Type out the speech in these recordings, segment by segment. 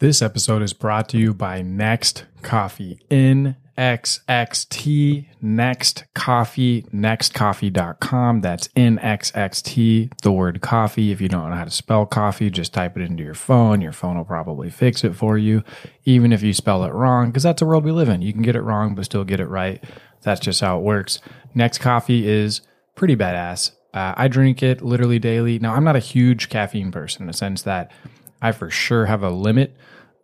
This episode is brought to you by Next Coffee. NXXT, Next Coffee, nextcoffee.com. That's NXXT, the word coffee. If you don't know how to spell coffee, just type it into your phone. Your phone will probably fix it for you, even if you spell it wrong, because that's the world we live in. You can get it wrong, but still get it right. That's just how it works. Next Coffee is pretty badass. Uh, I drink it literally daily. Now, I'm not a huge caffeine person in the sense that I for sure have a limit.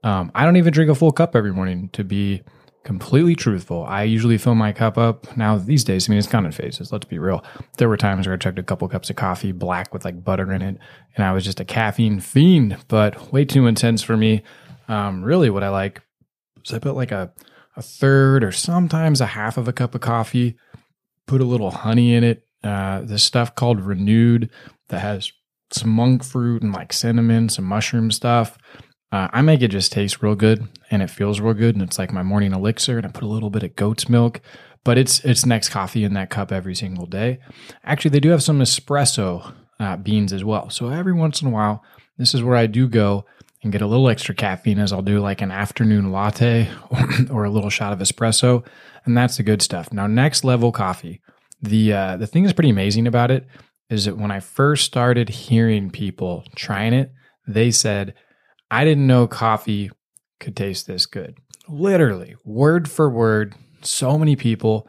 Um, I don't even drink a full cup every morning to be completely truthful. I usually fill my cup up now these days. I mean, it's gone in phases. Let's be real. There were times where I chugged a couple cups of coffee black with like butter in it, and I was just a caffeine fiend, but way too intense for me. Um, really, what I like is I put like a, a third or sometimes a half of a cup of coffee, put a little honey in it. Uh, this stuff called Renewed that has some monk fruit and like cinnamon, some mushroom stuff. Uh, I make it just taste real good and it feels real good, and it's like my morning elixir. And I put a little bit of goat's milk, but it's it's next coffee in that cup every single day. Actually, they do have some espresso uh, beans as well. So every once in a while, this is where I do go and get a little extra caffeine as I'll do like an afternoon latte or, or a little shot of espresso, and that's the good stuff. Now, next level coffee. The uh, the thing that's pretty amazing about it is that when I first started hearing people trying it, they said, I didn't know coffee could taste this good. Literally, word for word, so many people.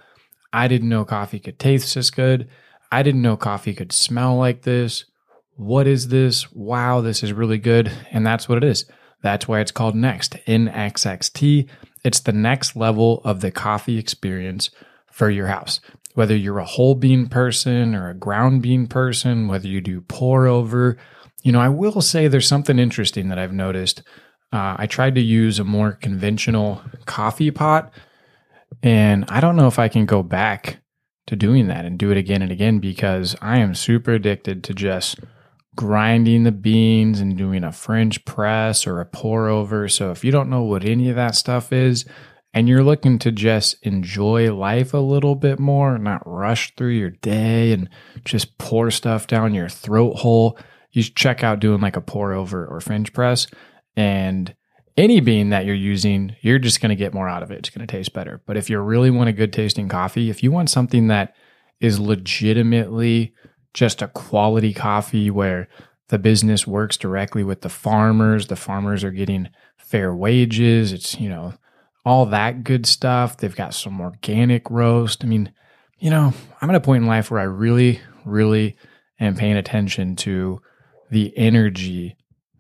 I didn't know coffee could taste this good. I didn't know coffee could smell like this. What is this? Wow, this is really good. And that's what it is. That's why it's called Next, NXXT. It's the next level of the coffee experience for your house whether you're a whole bean person or a ground bean person, whether you do pour over. You know, I will say there's something interesting that I've noticed. Uh, I tried to use a more conventional coffee pot, and I don't know if I can go back to doing that and do it again and again because I am super addicted to just grinding the beans and doing a French press or a pour over. So if you don't know what any of that stuff is, and you're looking to just enjoy life a little bit more, not rush through your day and just pour stuff down your throat hole, you should check out doing like a pour over or French press. And any bean that you're using, you're just going to get more out of it. It's going to taste better. But if you really want a good tasting coffee, if you want something that is legitimately just a quality coffee where the business works directly with the farmers, the farmers are getting fair wages, it's, you know, all that good stuff. They've got some organic roast. I mean, you know, I'm at a point in life where I really, really am paying attention to the energy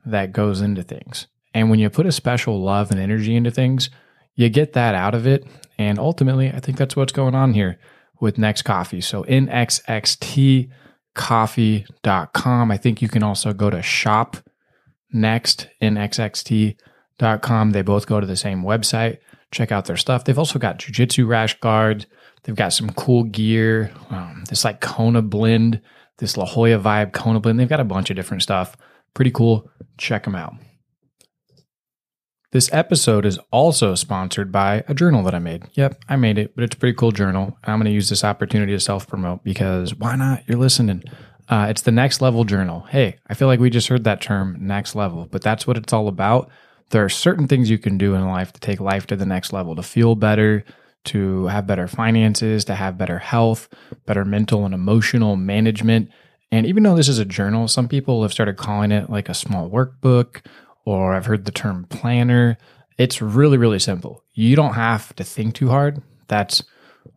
that goes into things. And when you put a special love and energy into things, you get that out of it. And ultimately, I think that's what's going on here with Next Coffee. So nxxtcoffee.com. I think you can also go to shop next nxxt.com. They both go to the same website check out their stuff. They've also got jujitsu rash guards. They've got some cool gear. Um, this like Kona blend, this La Jolla vibe Kona blend. They've got a bunch of different stuff. Pretty cool. Check them out. This episode is also sponsored by a journal that I made. Yep, I made it, but it's a pretty cool journal. I'm going to use this opportunity to self promote because why not? You're listening. Uh, it's the next level journal. Hey, I feel like we just heard that term next level, but that's what it's all about there are certain things you can do in life to take life to the next level, to feel better, to have better finances, to have better health, better mental and emotional management. And even though this is a journal, some people have started calling it like a small workbook, or I've heard the term planner. It's really, really simple. You don't have to think too hard. That's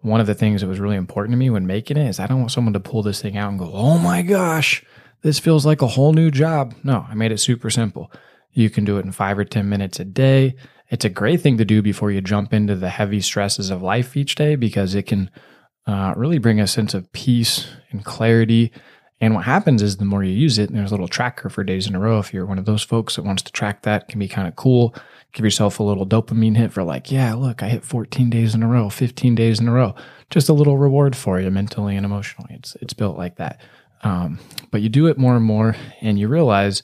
one of the things that was really important to me when making it is I don't want someone to pull this thing out and go, "Oh my gosh, this feels like a whole new job." No, I made it super simple. You can do it in five or 10 minutes a day. It's a great thing to do before you jump into the heavy stresses of life each day because it can uh, really bring a sense of peace and clarity. And what happens is the more you use it, and there's a little tracker for days in a row. If you're one of those folks that wants to track that, can be kind of cool. Give yourself a little dopamine hit for like, yeah, look, I hit 14 days in a row, 15 days in a row. Just a little reward for you mentally and emotionally. It's it's built like that. Um, but you do it more and more, and you realize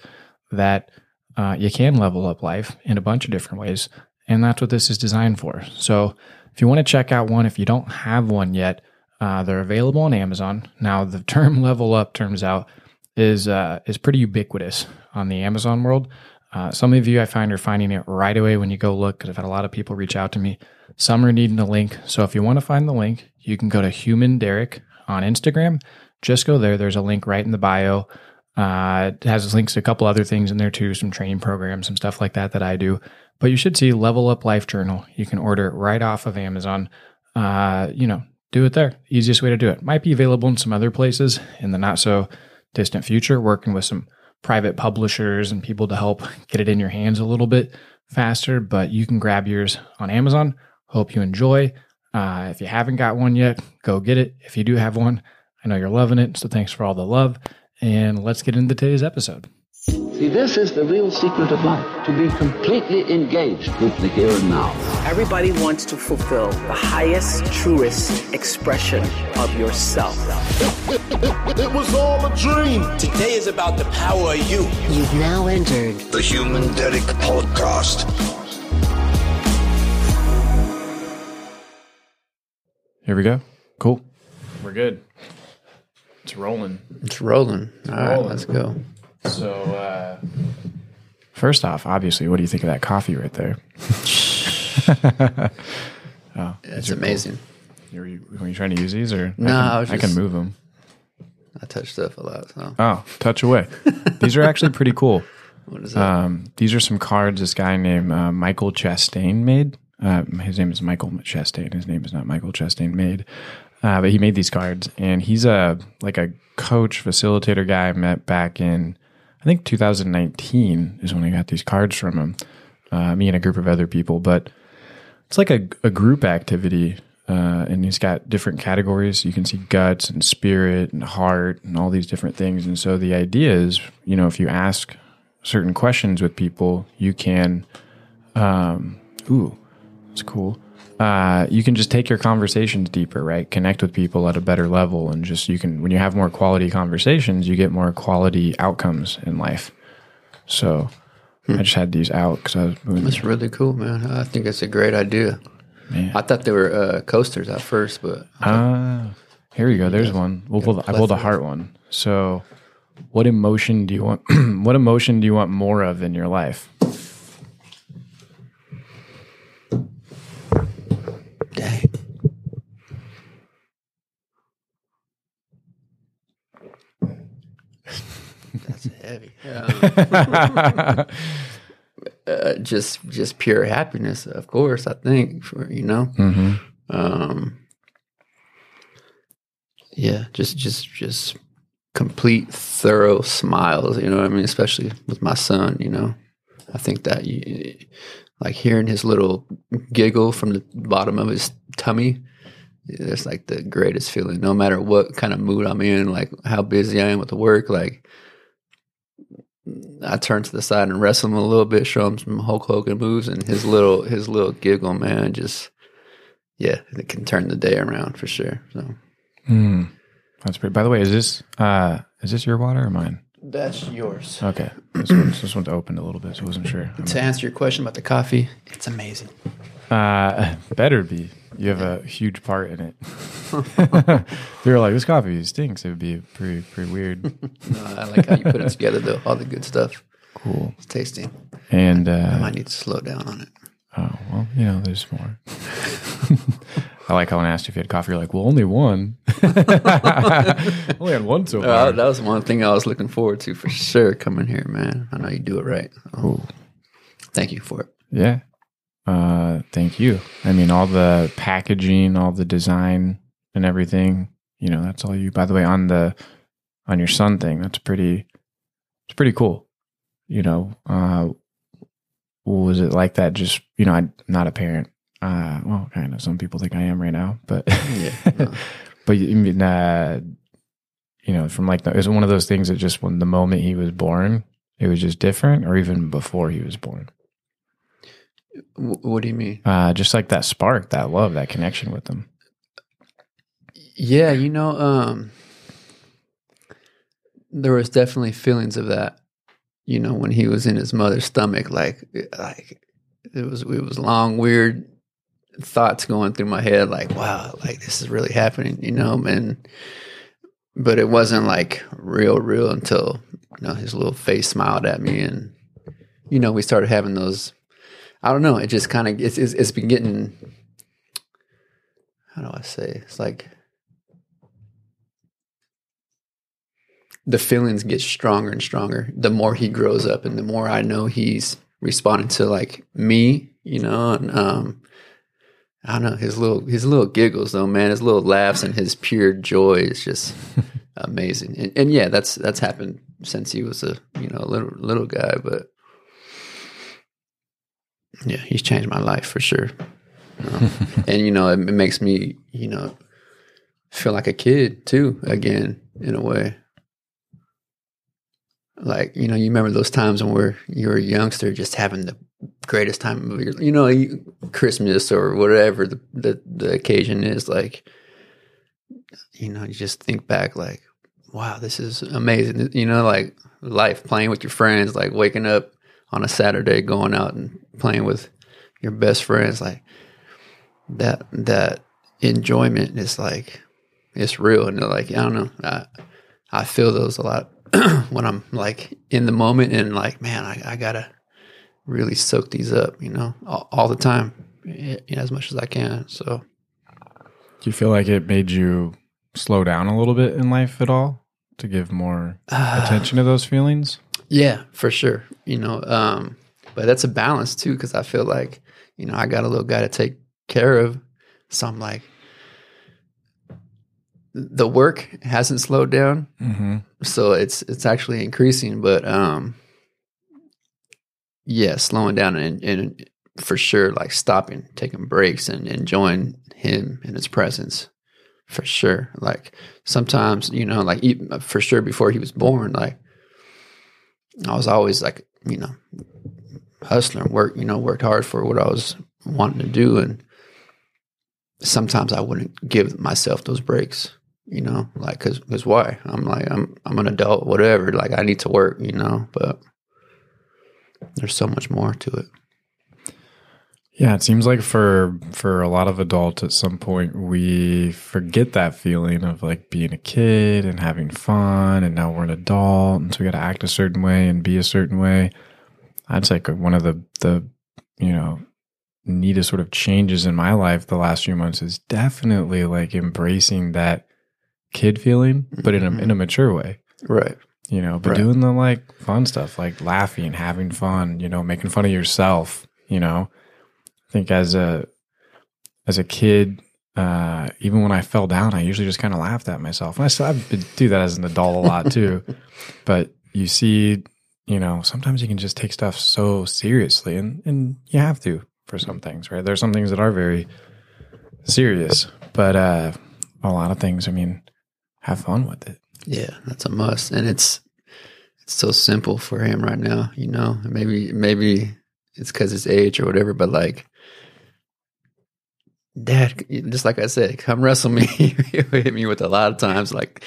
that uh, you can level up life in a bunch of different ways. And that's what this is designed for. So if you want to check out one, if you don't have one yet, uh, they're available on Amazon. Now, the term level up turns out is uh, is pretty ubiquitous on the Amazon world. Uh, some of you I find are finding it right away when you go look because I've had a lot of people reach out to me. Some are needing a link. So if you want to find the link, you can go to Human Derek on Instagram. Just go there. There's a link right in the bio. Uh, it has links to a couple other things in there too, some training programs, some stuff like that that I do. But you should see Level Up Life Journal. You can order it right off of Amazon. Uh, you know, do it there. Easiest way to do it. Might be available in some other places in the not so distant future, working with some private publishers and people to help get it in your hands a little bit faster. But you can grab yours on Amazon. Hope you enjoy. Uh, if you haven't got one yet, go get it. If you do have one, I know you're loving it. So thanks for all the love. And let's get into today's episode. See, this is the real secret of life to be completely engaged with the here and now. Everybody wants to fulfill the highest, truest expression of yourself. It was all a dream. Today is about the power of you. You've now entered the Human Derek Podcast. Here we go. Cool. We're good. It's rolling. It's rolling. All right, rolling. let's go. So, uh, first off, obviously, what do you think of that coffee right there? oh, It's amazing. Are you, were you trying to use these or? No, I can, I was I can move them. I touch stuff a lot. So Oh, touch away. these are actually pretty cool. what is that? Um, these are some cards this guy named uh, Michael Chastain made. Uh, his name is Michael Chastain. His name is not Michael Chastain made. Uh, but he made these cards, and he's a like a coach facilitator guy I met back in I think 2019 is when I got these cards from him. Uh, me and a group of other people, but it's like a, a group activity. Uh, and he's got different categories. You can see guts and spirit and heart and all these different things. And so the idea is, you know, if you ask certain questions with people, you can, um, ooh, it's cool. Uh, you can just take your conversations deeper, right? Connect with people at a better level, and just you can when you have more quality conversations, you get more quality outcomes in life. So I just had these out because I was moving. That's really cool, man. I think it's a great idea. Man. I thought they were uh, coasters at first, but Ah, here we go. There's one. We'll pull. The, I pulled a heart one. So, what emotion do you want? what emotion do you want more of in your life? Dang. That's heavy. Yeah. uh, just just pure happiness, of course. I think for you know, Mm-hmm. um, yeah, just just just complete thorough smiles. You know what I mean? Especially with my son. You know, I think that you, like hearing his little giggle from the bottom of his tummy. It's like the greatest feeling. No matter what kind of mood I'm in, like how busy I am with the work, like I turn to the side and wrestle him a little bit, show him some Hulk Hogan moves, and his little his little giggle, man, just yeah, it can turn the day around for sure. So Mm. That's pretty. By the way, is this uh is this your water or mine? That's yours. Okay, this one's, this one's opened a little bit, so I wasn't sure. To answer your question about the coffee, it's amazing. Uh, better be. You have a huge part in it. if you were like, this coffee stinks, it would be pretty pretty weird. No, I like how you put it together, though. All the good stuff. Cool. It's tasty. And I uh, might need to slow down on it. oh well, you know, there's more. I like how when I asked if you had coffee, you're like, well, only one. only had one so Uh, far. that was one thing I was looking forward to for sure. Coming here, man. I know you do it right. Cool. Thank you for it. Yeah. Uh, thank you. I mean, all the packaging, all the design, and everything. You know, that's all you. By the way, on the on your son thing, that's pretty. It's pretty cool. You know, uh, was it like that? Just you know, I'm not a parent. Uh, well, kind of. Some people think I am right now, but Yeah, no. but you mean, uh, you know, from like the, is it one of those things that just when the moment he was born, it was just different, or even before he was born. What do you mean? uh, just like that spark, that love, that connection with them. Yeah, you know, um, there was definitely feelings of that. You know, when he was in his mother's stomach, like, like it was, it was long, weird thoughts going through my head, like, wow, like this is really happening, you know, and but it wasn't like real, real until you know his little face smiled at me, and you know, we started having those. I don't know. It just kind of it's, it's it's been getting. How do I say? It's like the feelings get stronger and stronger the more he grows up, and the more I know he's responding to like me, you know, and um, I don't know his little his little giggles though, man, his little laughs and his pure joy is just amazing. And, and yeah, that's that's happened since he was a you know a little little guy, but yeah, he's changed my life for sure. Um, and you know, it, it makes me you know feel like a kid too again in a way. Like you know, you remember those times when we're you were a youngster, just having the greatest time of your, you know, you, Christmas or whatever the, the the occasion is. Like, you know, you just think back, like, wow, this is amazing. You know, like life playing with your friends, like waking up on a Saturday, going out and playing with your best friends, like that that enjoyment is like it's real and like I don't know I I feel those a lot when I'm like in the moment and like man I, I gotta really soak these up you know all, all the time you know, as much as I can so Do you feel like it made you slow down a little bit in life at all to give more attention to those feelings? Yeah, for sure. You know, um, but that's a balance too, because I feel like, you know, I got a little guy to take care of. So I'm like, the work hasn't slowed down. Mm-hmm. So it's it's actually increasing, but um yeah, slowing down and, and for sure like stopping, taking breaks and enjoying him and his presence. For sure. Like sometimes, you know, like even, for sure before he was born, like I was always like, you know, hustling, work, you know, worked hard for what I was wanting to do. And sometimes I wouldn't give myself those breaks, you know, like, cause, cause why? I'm like, I'm, I'm an adult, whatever. Like I need to work, you know, but there's so much more to it. Yeah, it seems like for for a lot of adults at some point we forget that feeling of like being a kid and having fun and now we're an adult and so we got to act a certain way and be a certain way. I'd say one of the the you know neatest sort of changes in my life the last few months is definitely like embracing that kid feeling but in a in a mature way. Right. You know, but Right. doing the like fun stuff like laughing, having fun, you know, making fun of yourself, you know. I think as a as a kid, uh, even when I fell down, I usually just kind of laughed at myself. And I still I do that as an adult a lot too. but you see, you know, sometimes you can just take stuff so seriously, and and you have to for some things, right? There's some things that are very serious, but uh, a lot of things, I mean, have fun with it. Yeah, that's a must, and it's it's so simple for him right now. You know, maybe maybe it's because his age or whatever, but like, Dad, just like I said, come wrestle me. Hit me with a lot of times, like,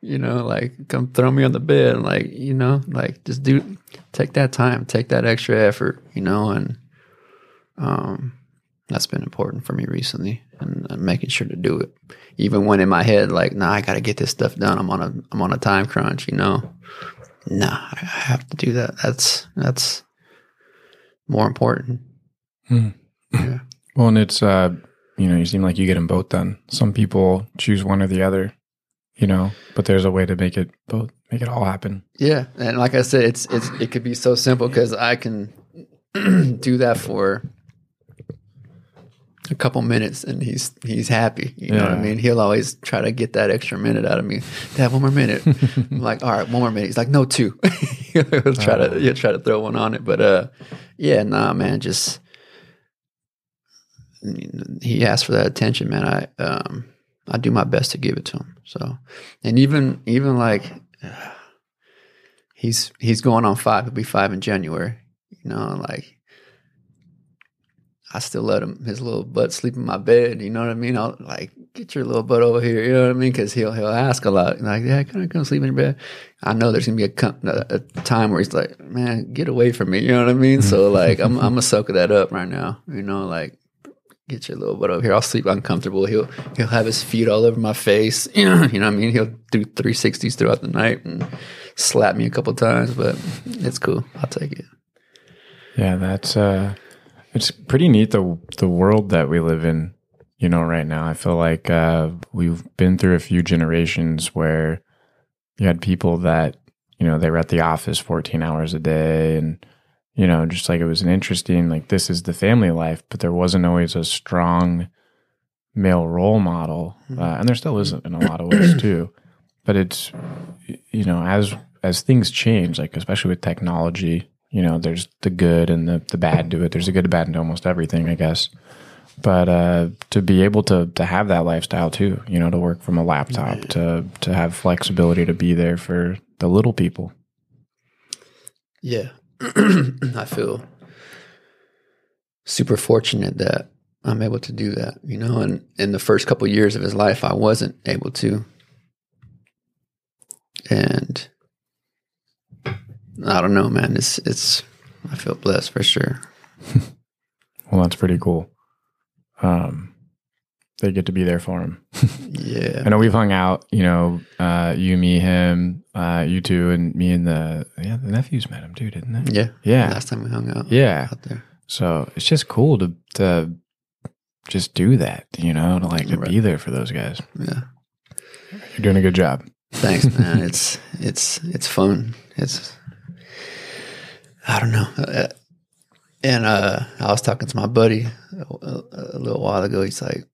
you know, like come throw me on the bed, and like, you know, like just do take that time, take that extra effort, you know, and um, that's been important for me recently, and I'm making sure to do it, even when in my head, like, nah, I got to get this stuff done. I'm on a I'm on a time crunch, you know. Nah, I have to do that. That's that's more important. Hmm. Yeah. Well, and it's uh, you know, you seem like you get them both done. Some people choose one or the other, you know, but there's a way to make it both, make it all happen. Yeah, and like I said, it's it's it could be so simple because I can do that for a couple minutes and he's he's happy. You know what I mean? He'll always try to get that extra minute out of me. Dad, one more minute. I'm like, all right, one more minute. He's like, no, two. he'll try to he'll try to throw one on it, but uh, yeah, nah, man, just he asked for that attention, man. I um I do my best to give it to him. So, and even even like he's he's going on five. He'll be five in January. You know, like I still let him his little butt sleep in my bed. You know what I mean? I'll like get your little butt over here. You know what I mean? Because he'll he'll ask a lot. Like, yeah, can I come sleep in your bed? I know there's gonna be a, com- a, a time where he's like, man, get away from me. You know what I mean? So like, I'm I'm gonna soak that up right now. You know, like get your little butt over here. I'll sleep uncomfortable. He'll he'll have his feet all over my face. You know, you know what I mean? He'll do 360s throughout the night and slap me a couple times, but it's cool. I'll take it. Yeah, that's uh it's pretty neat the the world that we live in, you know, right now. I feel like uh we've been through a few generations where you had people that, you know, they were at the office 14 hours a day and you know, just like it was an interesting like this is the family life, but there wasn't always a strong male role model. Uh, and there still isn't in a lot of ways too. But it's you know, as as things change, like especially with technology, you know, there's the good and the, the bad to it. There's a good and bad to almost everything, I guess. But uh, to be able to to have that lifestyle too, you know, to work from a laptop, to to have flexibility to be there for the little people. Yeah. I feel super fortunate that I'm able to do that, you know, and in the first couple years of his life I wasn't able to. And I don't know, man. It's it's I feel blessed for sure. Well, that's pretty cool. Um, they get to be there for him. Yeah. I know we've hung out, you know, uh, you, me, him, uh, you two, and me and the yeah the nephews met him too, didn't they? Yeah. Yeah. Last time we hung out. Yeah. Out there. So it's just cool to to just do that, you know, to like to Right. be there for those guys. Yeah. You're doing a good job. Thanks, man. it's it's it's fun. It's I don't know. Uh, And uh, I was talking to my buddy a, a, a little while ago. He's like,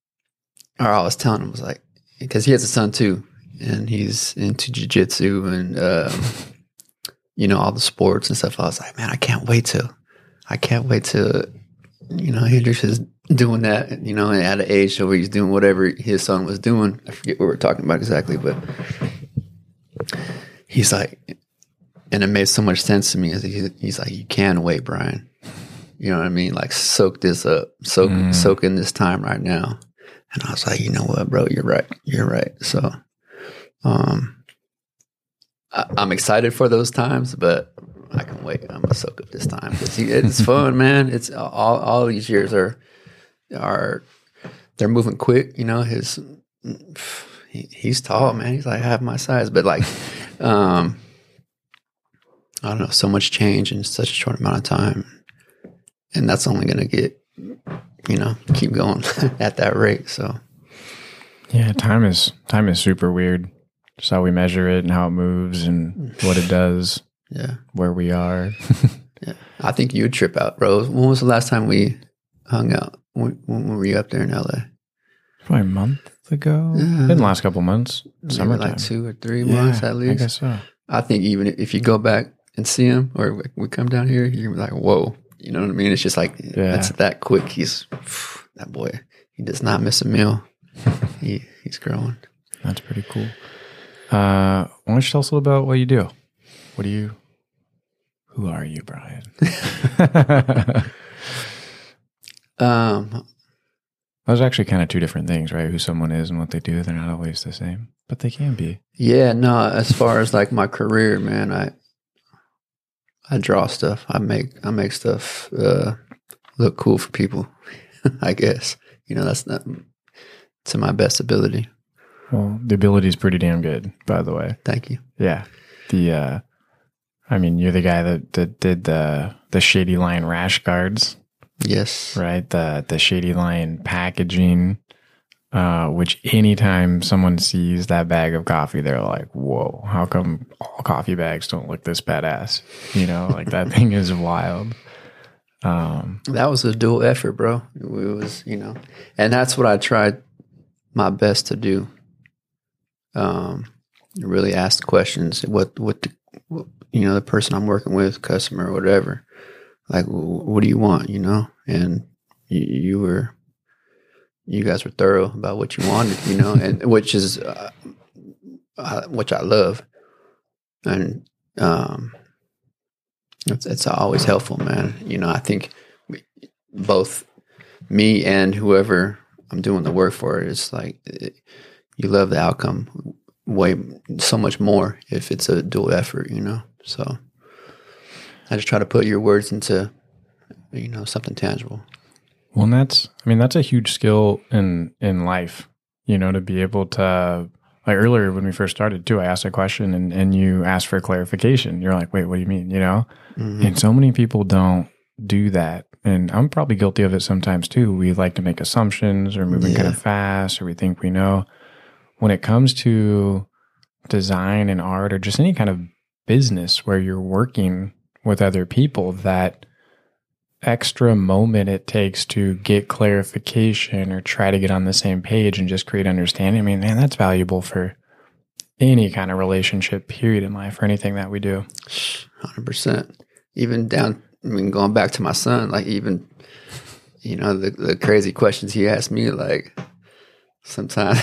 or I was telling him, was like, because he has a son too, and he's into jujitsu and um, you know all the sports and stuff. I was like, man, I can't wait to, I can't wait to, you know, Hendrix is doing that. You know, at an age where he's doing whatever his son was doing. I forget what we're talking about exactly, but he's like, and it made so much sense to me. He's like, you can wait, Brian. You know what I mean? Like soak this up, soak soak in this time right now. And I was like, you know what, bro, you're right, you're right. So, um, I, I'm excited for those times, but I can wait. I'm gonna soak up this time because it's fun, man. It's all all these years are are they're moving quick. You know, his he, he's tall, man. He's like half my size, but like, um, I don't know, so much change in such a short amount of time, and that's only going to get, you know, keep going at that rate. So Yeah, time is time is super weird. Just how we measure it and how it moves and what it does, yeah, where we are. yeah. I think you'd trip out, bro. When was the last time we hung out? When, when were you up there in LA? Probably a month ago. Yeah. In the last couple months. Summertime. like two or three Yeah, months at I least. guess so. I think even if you go back and see him, or we come down here, you're like, whoa. You know what I mean? It's just like Yeah. it's that quick. He's that boy. He does not miss a meal. he he's growing. That's pretty cool. Uh, why don't you tell us a little about what you do? What do you? Who are you, Brian? Um, Those are actually kind of two different things, right? Who someone is and what they do. They're not always the same, but they can be. yeah, no. As far as like my career, man, I I draw stuff. I make I make stuff uh, look cool for people. I guess you know that's not to my best ability. Well, the ability is pretty damn good, by the way. Thank you. Yeah. The uh I mean, you're the guy that, that did the the Shady Line rash guards, Yes. right? The the Shady Line packaging, uh, which anytime someone sees that bag of coffee, they're like, "Whoa! How come all coffee bags don't look this badass?" You know, like that thing is wild. Um, That was a dual effort, bro. It was, you know, and that's what I tried my best to do. Um, really ask questions. What, what, the, what, you know, the person I'm working with, customer, whatever. Like, what do you want? You know, and you, you were, you guys were thorough about what you wanted. You know, and which is, uh, uh, which I love, and um, it's, it's always helpful, man. You know, I think we, both me and whoever I'm doing the work for is like it, you love the outcome way so much more if it's a dual effort, you know. So I just try to put your words into you know something tangible. Well, and that's I mean that's a huge skill in in life, you know, to be able to like earlier when we first started too, I asked a question and and you asked for clarification. You're like, "Wait, what do you mean?" you know? Mm-hmm. And so many people don't do that. And I'm probably guilty of it sometimes too. We like to make assumptions or moving kind of fast or we think we know. When it comes to design and art or just any kind of business where you're working with other people, that extra moment it takes to get clarification or try to get on the same page and just create understanding. I mean, man, that's valuable for any kind of relationship, period, in life or anything that we do. Hundred percent. Even down. I mean, going back to my son, like even, you know, the the crazy questions he asked me, like sometimes,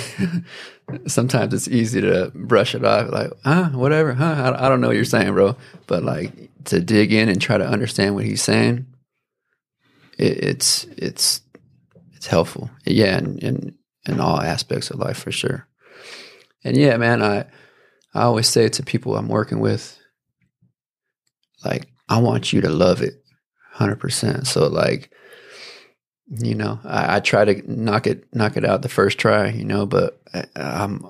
sometimes it's easy to brush it off, like, huh, whatever, huh, I, I don't know what you're saying, bro. But like to dig in and try to understand what he's saying, it, it's it's it's helpful. Yeah, in, in in all aspects of life for sure. And yeah, man, I I always say to people I'm working with, like I want you to love it, hundred percent. So like, you know, I, I try to knock it knock it out the first try, you know, but eh, I, I'm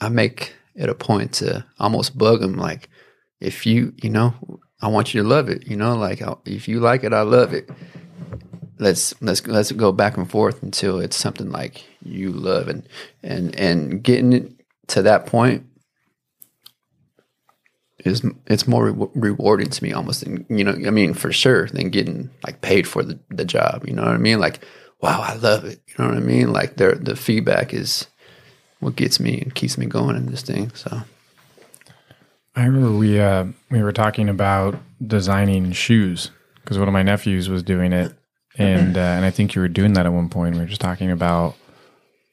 I make it a point to almost bug them, like if you you know I want you to love it, you know, like if you like it, I love it. Let's let's let's go back and forth until it's something like you love and and and getting to that point is it's more re- rewarding to me almost than you know i mean for sure than getting like paid for the, the job you know what i mean? Like wow i love it you know what i mean? Like the the feedback is what gets me and keeps me going in this thing so. I remember we uh, we were talking about designing shoes because one of my nephews was doing it, and uh, and I think you were doing that at one point. We were just talking about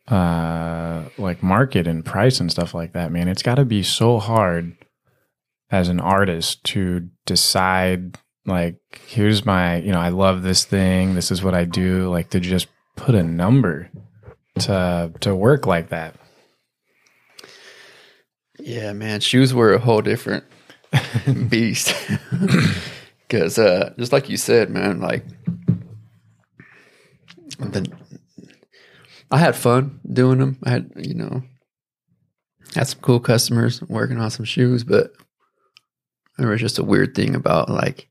uh, like market and price and stuff like that. Man, it's got to be so hard as an artist to decide like here's my you know I love this thing. This is what I do. Like to just put a number to to work like that. yeah man shoes were a whole different beast because uh just like you said man like the I had fun doing them. I had, you know, had some cool customers working on some shoes, but there was just a weird thing about like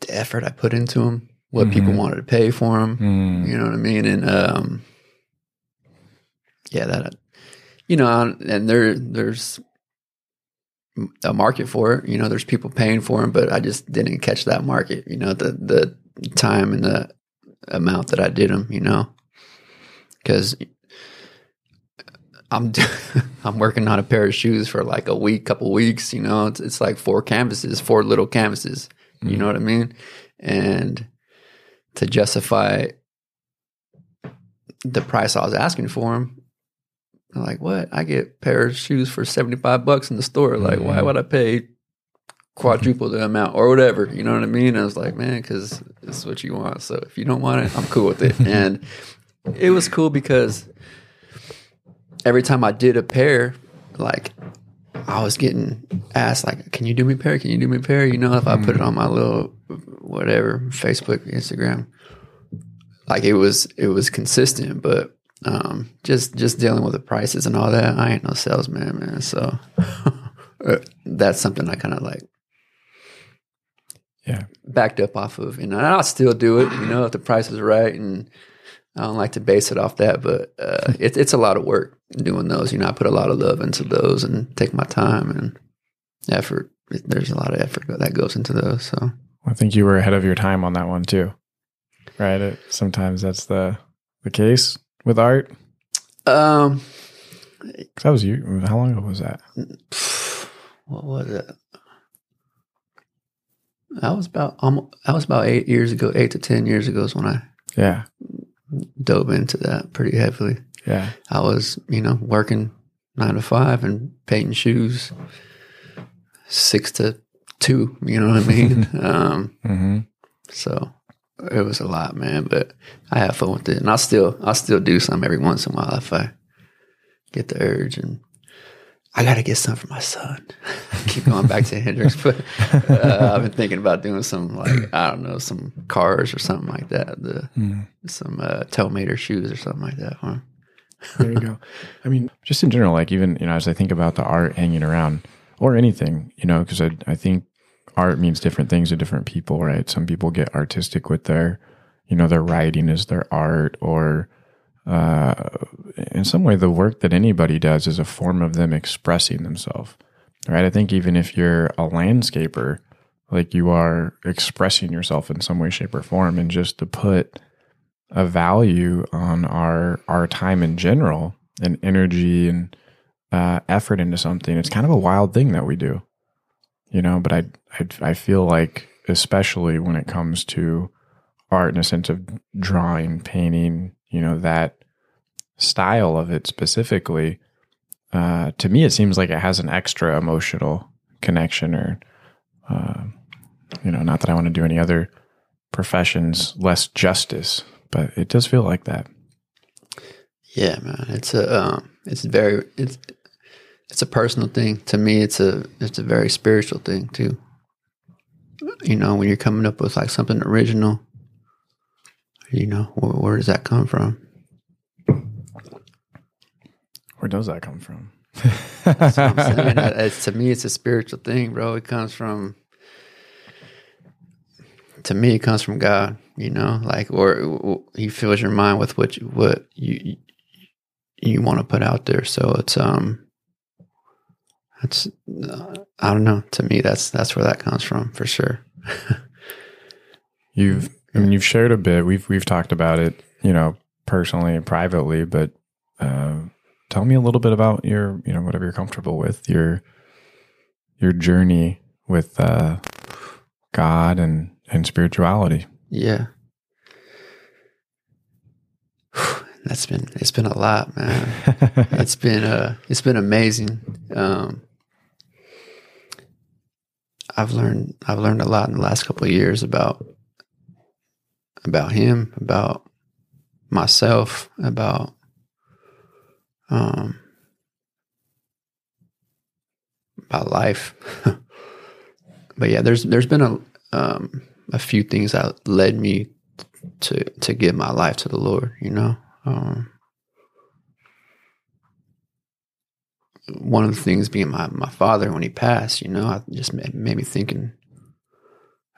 the effort I put into them, what people wanted to pay for them. Mm. You know what I mean? And um, yeah, that you know, and there there's a market for it. You know, there's people paying for them, but I just didn't catch that market. You know, the the time and the amount that I did them. You know, because I'm I'm working on a pair of shoes for like a week, couple weeks. You know, it's it's like four canvases, four little canvases. You know mm-hmm. what I mean? And to justify the price I was asking for them, I'm like, what? I get a pair of shoes for 75 bucks in the store. Like, why mm-hmm. would I pay quadruple the amount or whatever? You know what I mean? I was like, man, because this is what you want. So if you don't want it, I'm cool with it. and it was cool because every time I did a pair, like, I was getting asked, like, can you do me a pair? Can you do me a pair? You know, if I put it mm-hmm. on my little whatever, Facebook, Instagram, like it was it was consistent, but um, just just dealing with the prices and all that, I ain't no salesman, man. So uh, that's something I kind of like Yeah. backed up off of, you know, and I'll still do it, you know, if the price is right, and I don't like to base it off that, but uh, it's it's a lot of work doing those. You know, I put a lot of love into those and take my time and effort. There's a lot of effort that goes into those. So I think you were ahead of your time on that one too, right? It, sometimes that's the the case with art. um, that was you. How long ago was that? what was it? That was about almost, that was about eight years ago, eight to ten years ago is when I Yeah, dove into that pretty heavily. yeah, I was, you know, working nine to five and painting shoes six to two. You know what I mean? um, hmm so it was a lot, man. But I have fun with it, and I still, I still do some every once in a while if I get the urge. And I got to get some for my son. Keep going back to Hendrix, but uh, I've been thinking about doing some like I don't know, some cars or something like that. The some uh, Tow Mater shoes or something like that. Huh? there you go. I mean, just in general, like even you know, as I think about the art hanging around or anything, you know, because I I think art means different things to different people, right? Some people get artistic with their, you know, their writing is their art, or uh, in some way, the work that anybody does is a form of them expressing themselves, right? I think even if you're a landscaper, like you are expressing yourself in some way, shape, or form, and just to put a value on our our time in general and energy and uh, effort into something, it's kind of a wild thing that we do you know but I, I i feel like especially when it comes to art in a sense of drawing painting you know that style of it specifically uh, to me it seems like it has an extra emotional connection or uh, you know not that i want to do any other professions less justice but it does feel like that Yeah, man. It's a um, it's very it's it's a personal thing. To me, it's a it's a very spiritual thing too. You know, when you're coming up with like something original, you know, where, where does that come from? where does that come from That's what I'm saying. It's, to me, it's a spiritual thing, bro. It comes from. To me, it comes from God. You know, like or He fills your mind with what you, what you you want to put out there. So it's um, that's uh, I don't know. To me, that's that's where that comes from for sure. You've, I mean, you've shared a bit. We've we've talked about it, you know, personally and privately. But uh, tell me a little bit about your, you know, whatever you're comfortable with your your journey with uh, God and and spirituality. Yeah. That's been it's been a lot, man. it's been uh it's been amazing. Um I've learned I've learned a lot in the last couple of years about about him, about myself, about um about life. but yeah, there's there's been a um a few things that led me to to give my life to the Lord, you know. Um, one of the things being my, my father when he passed, you know, I just made, me thinking,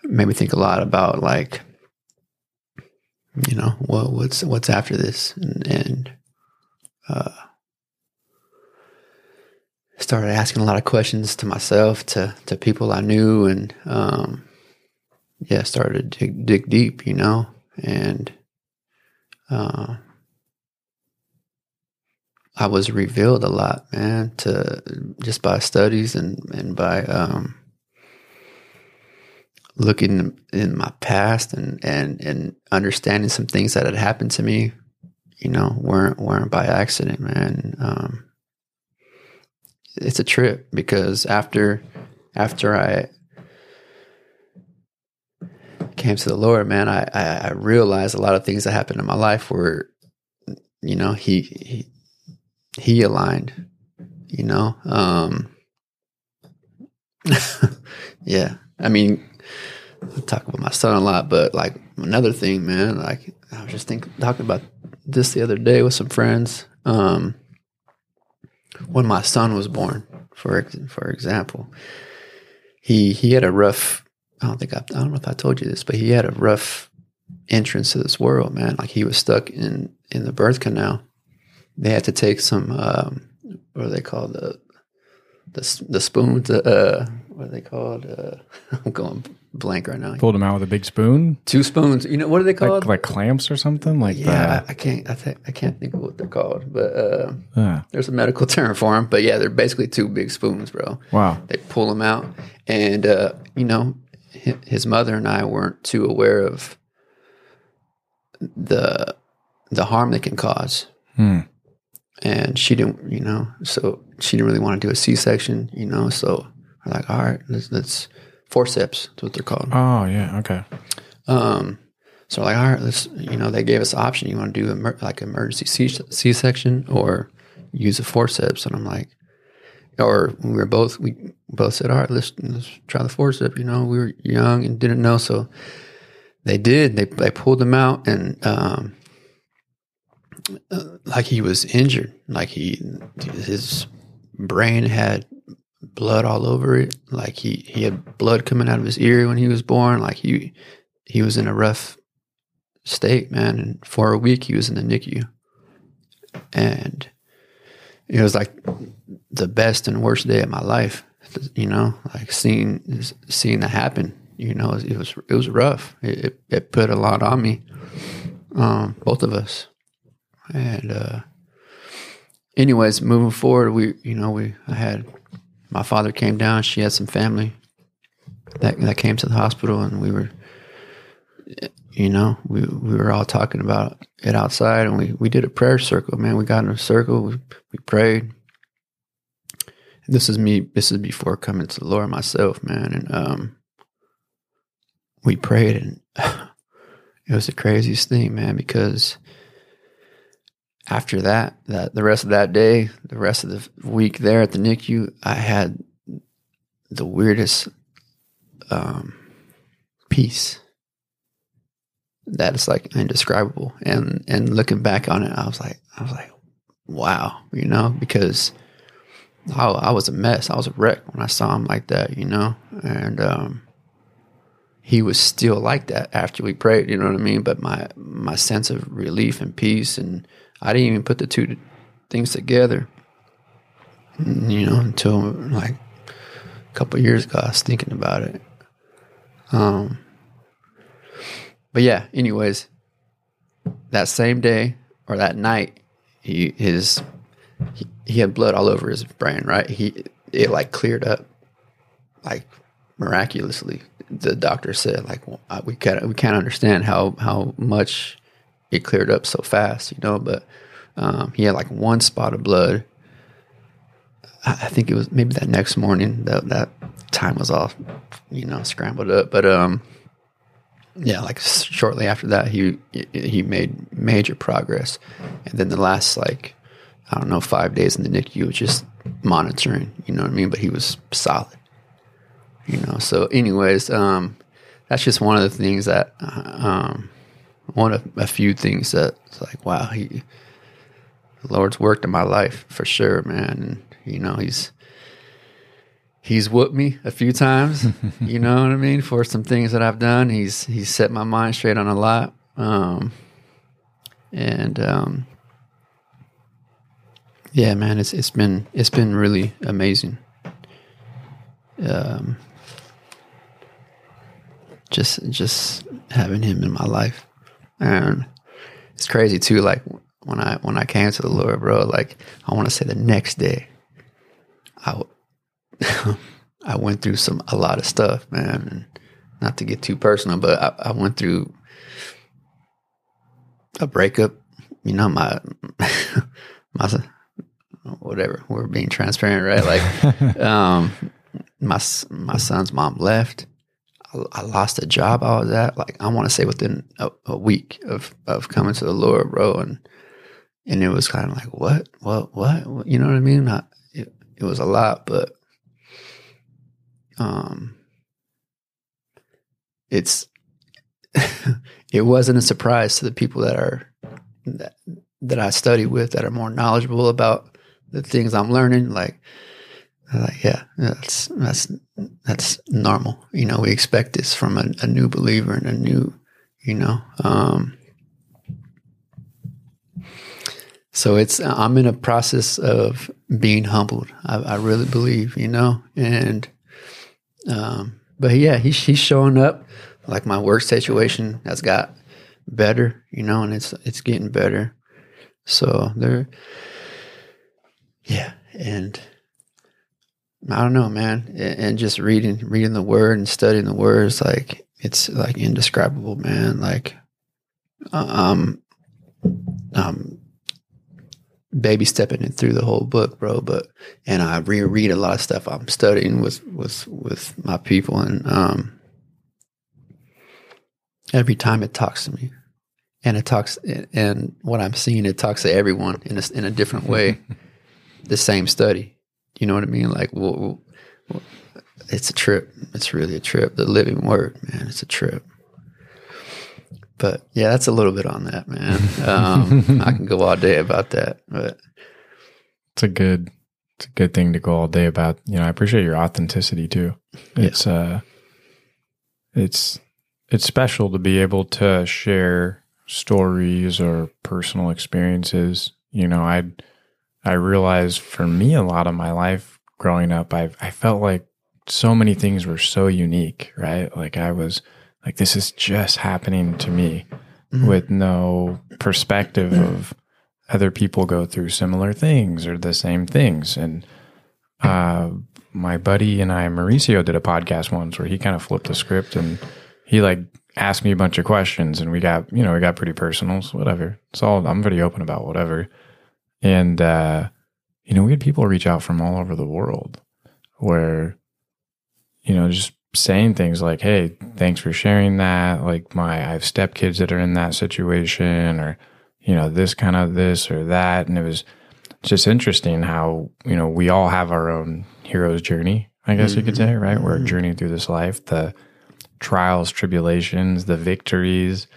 made me think a lot about like, you know, what what's what's after this, and, and uh, started asking a lot of questions to myself, to to people I knew, and um, yeah, started to dig, dig deep, you know, and uh, I was revealed a lot, man, to just by studies and and by um, looking in my past and and and understanding some things that had happened to me, you know, weren't weren't by accident, man. Um, it's a trip because after after I came to the Lord, man, I, I, I realized a lot of things that happened in my life were, you know, he, he, he aligned, you know, um, yeah, I mean, I talk about my son a lot, but like another thing, man, like I was just thinking, talking about this the other day with some friends. Um, when my son was born, for for example, he he had a rough. I don't think I, I don't know if I told you this, but he had a rough entrance to this world, man. Like he was stuck in in the birth canal. They had to take some um, what are they called the the the spoons. Uh, what are they called? Uh, I'm going blank right now. Pulled them out with a big spoon, Two spoons. You know what are they called? like like clamps or something like yeah, that. I, I can't. I, th- I can't think of what they're called, but uh, Yeah. there's a medical term for them. But yeah, they're basically two big spoons, bro. Wow. They pull them out, and uh, you know, his mother and I weren't too aware of the the harm they can cause. Hmm. And she didn't, you know, so she didn't really want to do a C section, you know. So we're like, all right, let's, let's forceps. That's what they're called. Oh yeah. Okay. Um, so like, all right, let's, you know, they gave us the option. You want to do emer- like emergency C C section or use a forceps? And I'm like, or we were both, we both said, all right, let's, let's try the forceps. You know, we were young and didn't know. So they did, they, they pulled them out and, um, like he was injured, like he, his brain had blood all over it. Like he he had blood coming out of his ear when he was born. Like he he was in a rough state, man. And for a week he was in the NICU, and it was like the best and worst day of my life. You know, like seeing seeing that happen. You know, it was it was rough. It it, it put a lot on me, um, both of us, and. uh anyways, moving forward, we you know we I had my father came down. She had some family that that came to the hospital, and we were, you know, we we were all talking about it outside, and we we did a prayer circle. Man, we got in a circle. We we prayed. This is me. This is before coming to the Lord myself, man, and um, we prayed, and it was the craziest thing, man, because after that, that the rest of that day, the rest of the week there at the NICU, I had the weirdest um, peace that is like indescribable. And and looking back on it, I was like, I was like, wow, you know, because I, I was a mess. I was a wreck when I saw him like that, you know, and um, he was still like that after we prayed. You know what I mean? But my my sense of relief and peace and I didn't even put the two things together, you know, until like a couple years ago. I was thinking about it. Um, but yeah. Anyways, that same day or that night, he his he, he had blood all over his brain. Right, he it like cleared up, like miraculously. The doctor said, like, well, we can't we can't understand how how much it cleared up so fast, you know. But um, he had like one spot of blood. I, think it was maybe that next morning that that time was all, you know, scrambled up. But um, yeah, like shortly after that, he he made major progress, and then the last like I don't know five days in the NICU was just monitoring. You know what I mean? But he was solid. You know. So, anyways, um, that's just one of the things that uh, um, one of a few things that it's like, wow, he, the Lord's worked in my life for sure, man. And, you know, he's, he's whooped me a few times, you know what I mean? For some things that I've done, he's, he's set my mind straight on a lot. Um, and, um, yeah, man, it's, it's been, it's been really amazing. Um, just, just having him in my life. And it's crazy too. Like when I when I came to the Lord, bro. Like I want to say the next day, I I went through some a lot of stuff, man. And not to get too personal, but I, I went through a breakup. You know, my my whatever. We're being transparent, right? Like, um, my my son's mom left. I lost a job I was at, like I want to say within a, a, week of of coming to the Lord, bro, and and it was kind of like what, what, what, you know what I mean? Not, it, it was a lot, but um, it's it wasn't a surprise to the people that are that that I study with that are more knowledgeable about the things I'm learning, like like, yeah, that's that's that's normal. You know, we expect this from a, a new believer and a new, you know. Um, so it's I'm in a process of being humbled. I, I really believe, you know, and um, but yeah, he's he's showing up. Like my work situation has got better, you know, and it's it's getting better. So there, yeah, and I don't know, man. And just reading, reading the word and studying the words, like it's like indescribable, man. Like, um, um, baby stepping it through the whole book, bro. But and I reread a lot of stuff I'm studying with with with my people, and um, every time it talks to me, and it talks, and what I'm seeing, it talks to everyone in a in a different way. the same study you know what I mean? Like, well, well, it's a trip. It's really a trip. The living word, man. It's a trip. But yeah, that's a little bit on that, man. Um, I can go all day about that, but it's a good, it's a good thing to go all day about. You know, I appreciate your authenticity too. It's uh, it's it's special to be able to share stories or personal experiences. You know, I I realized for me a lot of my life growing up, I I felt like so many things were so unique, right? Like I was like this is just happening to me with no perspective of other people go through similar things or the same things. And uh, my buddy and I, Mauricio, did a podcast once where he kind of flipped the script and he like asked me a bunch of questions and we got, you know, we got pretty personal. So whatever. It's all, I'm pretty open about whatever. And, uh, you know, we had people reach out from all over the world where, you know, just saying things like, Hey, thanks for sharing that. Like my, I have stepkids that are in that situation or, you know, this kind of this or that. And it was just interesting how, you know, we all have our own hero's journey, I guess you could say, right? We're journeying through this life, the trials, tribulations, the victories.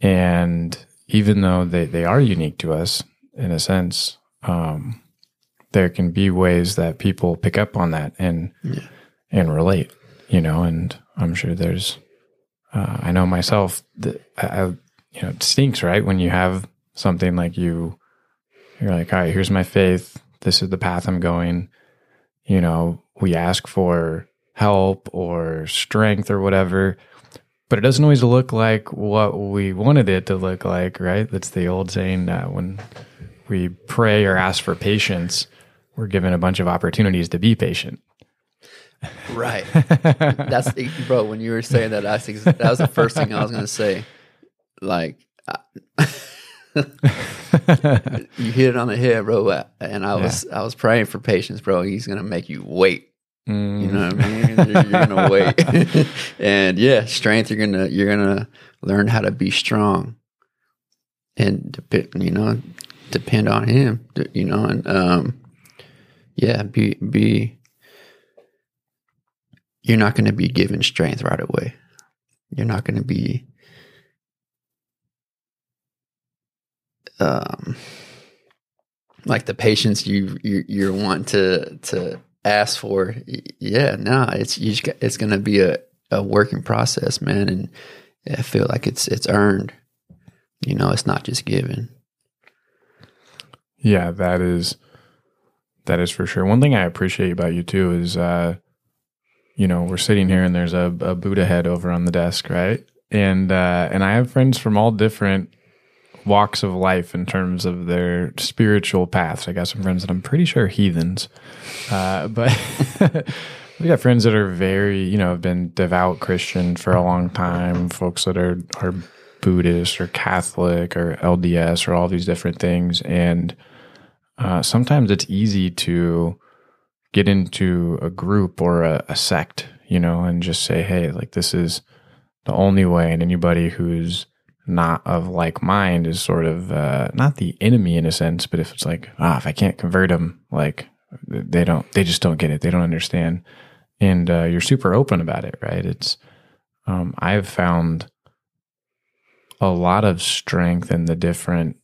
And even though they, they are unique to us in a sense, um, there can be ways that people pick up on that and and relate, you know. And I'm sure there's, uh, I know myself that I, I, you know, it stinks, right? When you have something like you, you're like, all right, here's my faith. This is the path I'm going. You know, we ask for help or strength or whatever, but it doesn't always look like what we wanted it to look like, right? That's the old saying uh, when we pray or ask for patience, we're given a bunch of opportunities to be patient. Right. That's bro. When you were saying that, ex- that was the first thing I was gonna say. Like, I- you hit it on the head, bro. And I was I was praying for patience, bro. He's gonna make you wait. You know what I mean? You're, gonna wait, and yeah, strength. You're gonna you're gonna learn how to be strong, and depend you know depend on him. You know, and um, yeah, be be. You're not going to be given strength right away. You're not going to be um like the patience you you you're wanting to to ask for. Yeah, no, it's you just, it's going to be a a working process, man, and I feel like it's it's earned. You know, it's not just given. Yeah, that is that is for sure. One thing I appreciate about you too is uh you know, we're sitting here and there's a, a Buddha head over on the desk, right? And uh and I have friends from all different walks of life in terms of their spiritual paths. I got some friends that I'm pretty sure are heathens. Uh but we got friends that are very, you know, have been devout Christian for a long time, folks that are are Buddhist or Catholic or LDS or all these different things. And uh, sometimes it's easy to get into a group or a, a sect, you know, and just say, hey, like this is the only way. And anybody who's not of like mind is sort of uh, not the enemy in a sense, but if it's like, ah, if I can't convert them, like they don't, they just don't get it. They don't understand. And uh, you're super open about it, right? It's, um, I've found a lot of strength in the different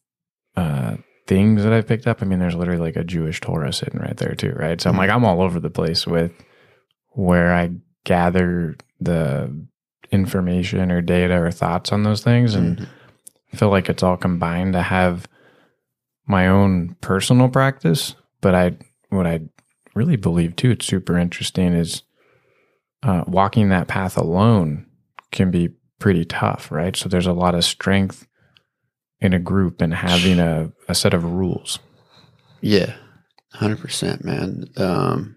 uh, things that I've picked up. I mean, there's literally like a Jewish Torah sitting right there too, right? So I'm like, I'm all over the place with where I gather the information or data or thoughts on those things, and I feel like it's all combined to have my own personal practice. But I, what I really believe too, it's super interesting is uh, walking that path alone can be pretty tough, right? So there's a lot of strength in a group and having a, a set of rules. Yeah, hundred percent, man. Um,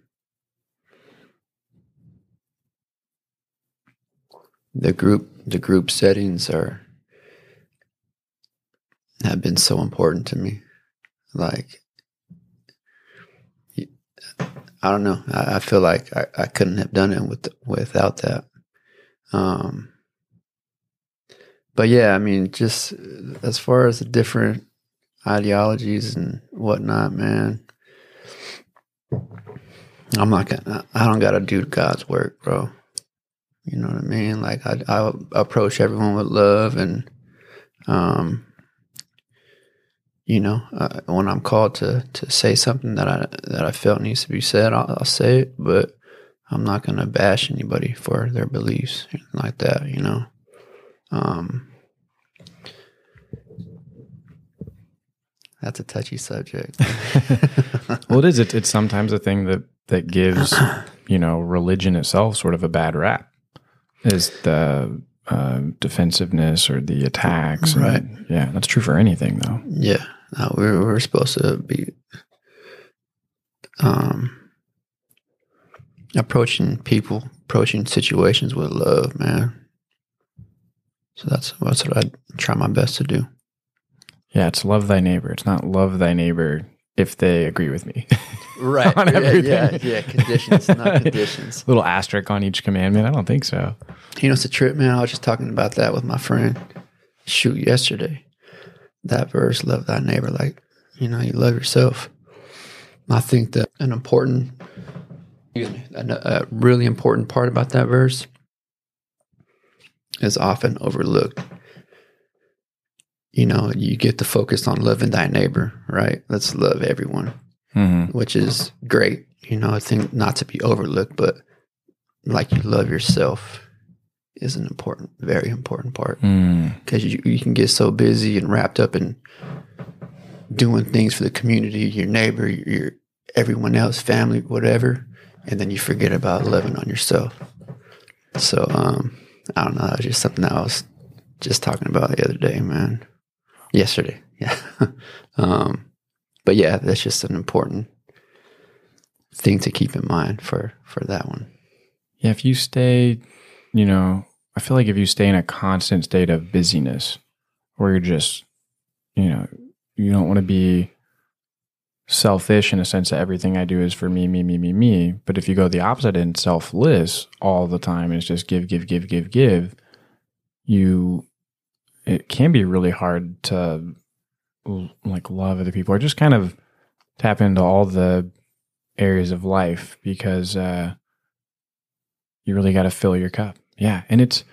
the group, the group settings are have been so important to me. Like, I don't know. I, I feel like I, I couldn't have done it with without that. Um, but yeah, I mean, just as far as the different ideologies and whatnot, man. I'm not gonna. I don't gotta do God's work, bro. You know what I mean? Like I, I approach everyone with love, and um, you know, uh, when I'm called to to say something that I that I felt needs to be said, I'll, I'll say it. But I'm not gonna bash anybody for their beliefs like that. You know. Um, that's a touchy subject. well, it is. It's, it's sometimes a thing that that gives you know religion itself sort of a bad rap. Is the uh, defensiveness or the attacks? and- Right. yeah, that's true for anything, though. Yeah, no, we're we're supposed to be um approaching people, approaching situations with love, man. So that's that's what I try my best to do. Yeah, it's love thy neighbor. It's not love thy neighbor if they agree with me. Right. On yeah, everything. yeah, yeah. Conditions, not conditions. Little asterisk on each commandment. I don't think so. You know, it's a trip, man. I was just talking about that with my friend. Shoot, yesterday, that verse, "Love thy neighbor," like you know, you love yourself. I think that an important, excuse me, a, a really important part about that verse is often overlooked. You know, you get to focus on loving thy neighbor, right? Let's love everyone Mm-hmm. which is great. You know, I think not to be overlooked, but like you love yourself is an important, very important part Mm. because you, you can get so busy and wrapped up in doing things for the community, your neighbor, your everyone else, family, whatever, and then you forget about loving on yourself. So, um, I don't know. That was just something that I was just talking about the other day, man. Yesterday, yeah. um, but yeah, that's just an important thing to keep in mind for for that one. Yeah, if you stay, you know, I feel like if you stay in a constant state of busyness where you're just, you know, you don't want to be selfish in a sense that everything I do is for me, me, me, me, me. But if you go the opposite and selfless all the time and it's just give, give, give, give, give, you, it can be really hard to like love other people or just kind of tap into all the areas of life because, uh, you really got to fill your cup. Yeah. And it's,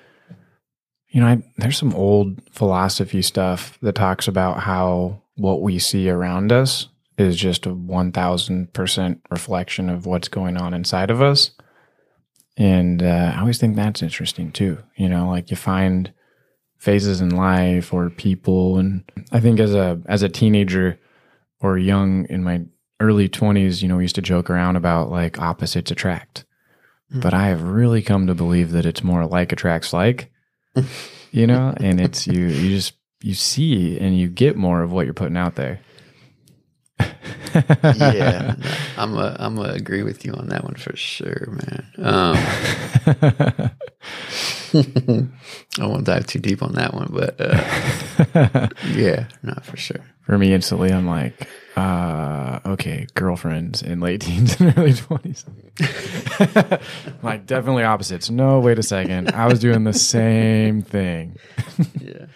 you know, I, there's some old philosophy stuff that talks about how what we see around us is just a 1000% reflection of what's going on inside of us. And uh, I always think that's interesting too. You know, like you find phases in life or people. And I think as a, as a teenager or young in my early 20s, you know, we used to joke around about like opposites attract hmm. but I have really come to believe that it's more like attracts like, you know, and it's you you just you see and you get more of what you're putting out there. yeah, I'm a I'm a agree with you on that one for sure, man. Um, I won't dive too deep on that one, but uh, yeah, not for sure. For me, instantly, I'm like, uh, okay, girlfriends in late teens and early twenties. like definitely opposites. No, wait a second. I was doing the same thing. Yeah.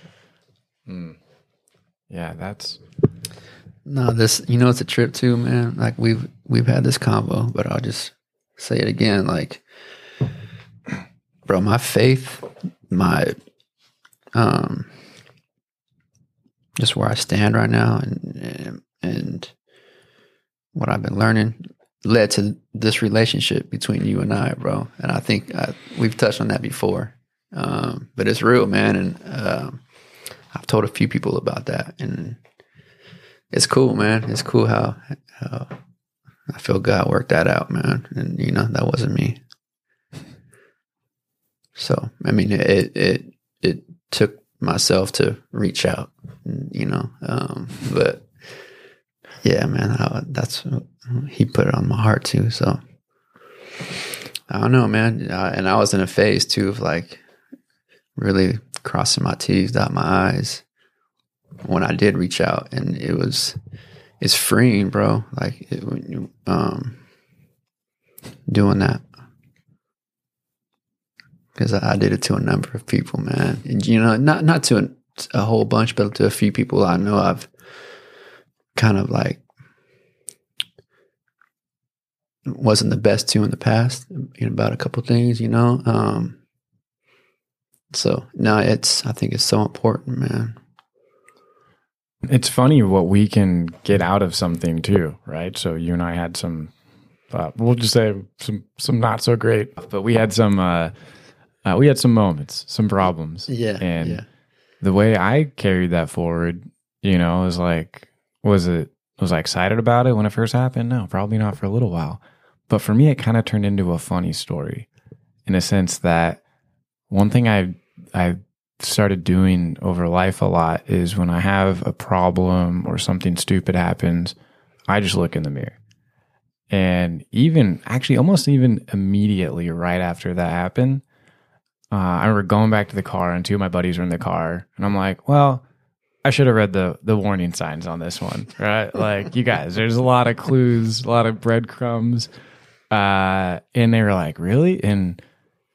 Yeah, that's No, this you know it's a trip too, man. Like we've we've had this combo, but I'll just say it again. Like, bro, my faith, my um, just where I stand right now, and and, and what I've been learning led to this relationship between you and I, bro. And I think I, we've touched on that before, um, but it's real, man. And um, I've told a few people about that, and it's cool, man. It's cool how how I feel God worked that out, man. And you know that wasn't me. So I mean, it it it took myself to reach out, you know. Um, but yeah, man, I, that's he put it on my heart too. So I don't know, man. And I was in a phase too of like really crossing my T's, dot my I's when I did reach out, and it was it's freeing, bro. Like it, when you um doing that because I, I did it to a number of people, man. And you know, not not to a, a whole bunch, but to a few people I know. I've kind of like wasn't the best to in the past about a couple things, you know. Um, so no, it's I think it's so important, man. It's funny what we can get out of something too, right? So you and I had some, uh, we'll just say some some not so great, but we had some uh, uh, we had some moments, some problems, Yeah, and yeah. the way I carried that forward, you know, was like, was it was I excited about it when it first happened? No, probably not for a little while, but for me, it kind of turned into a funny story, in a sense that one thing I I started doing over life a lot is when I have a problem or something stupid happens, I just look in the mirror. And even actually, almost even immediately right after that happened, uh, I remember going back to the car, and two of my buddies were in the car, and I'm like, "Well, I should have read the the warning signs on this one, right? like, you guys, there's a lot of clues, a lot of breadcrumbs." Uh, and they were like, "Really?" And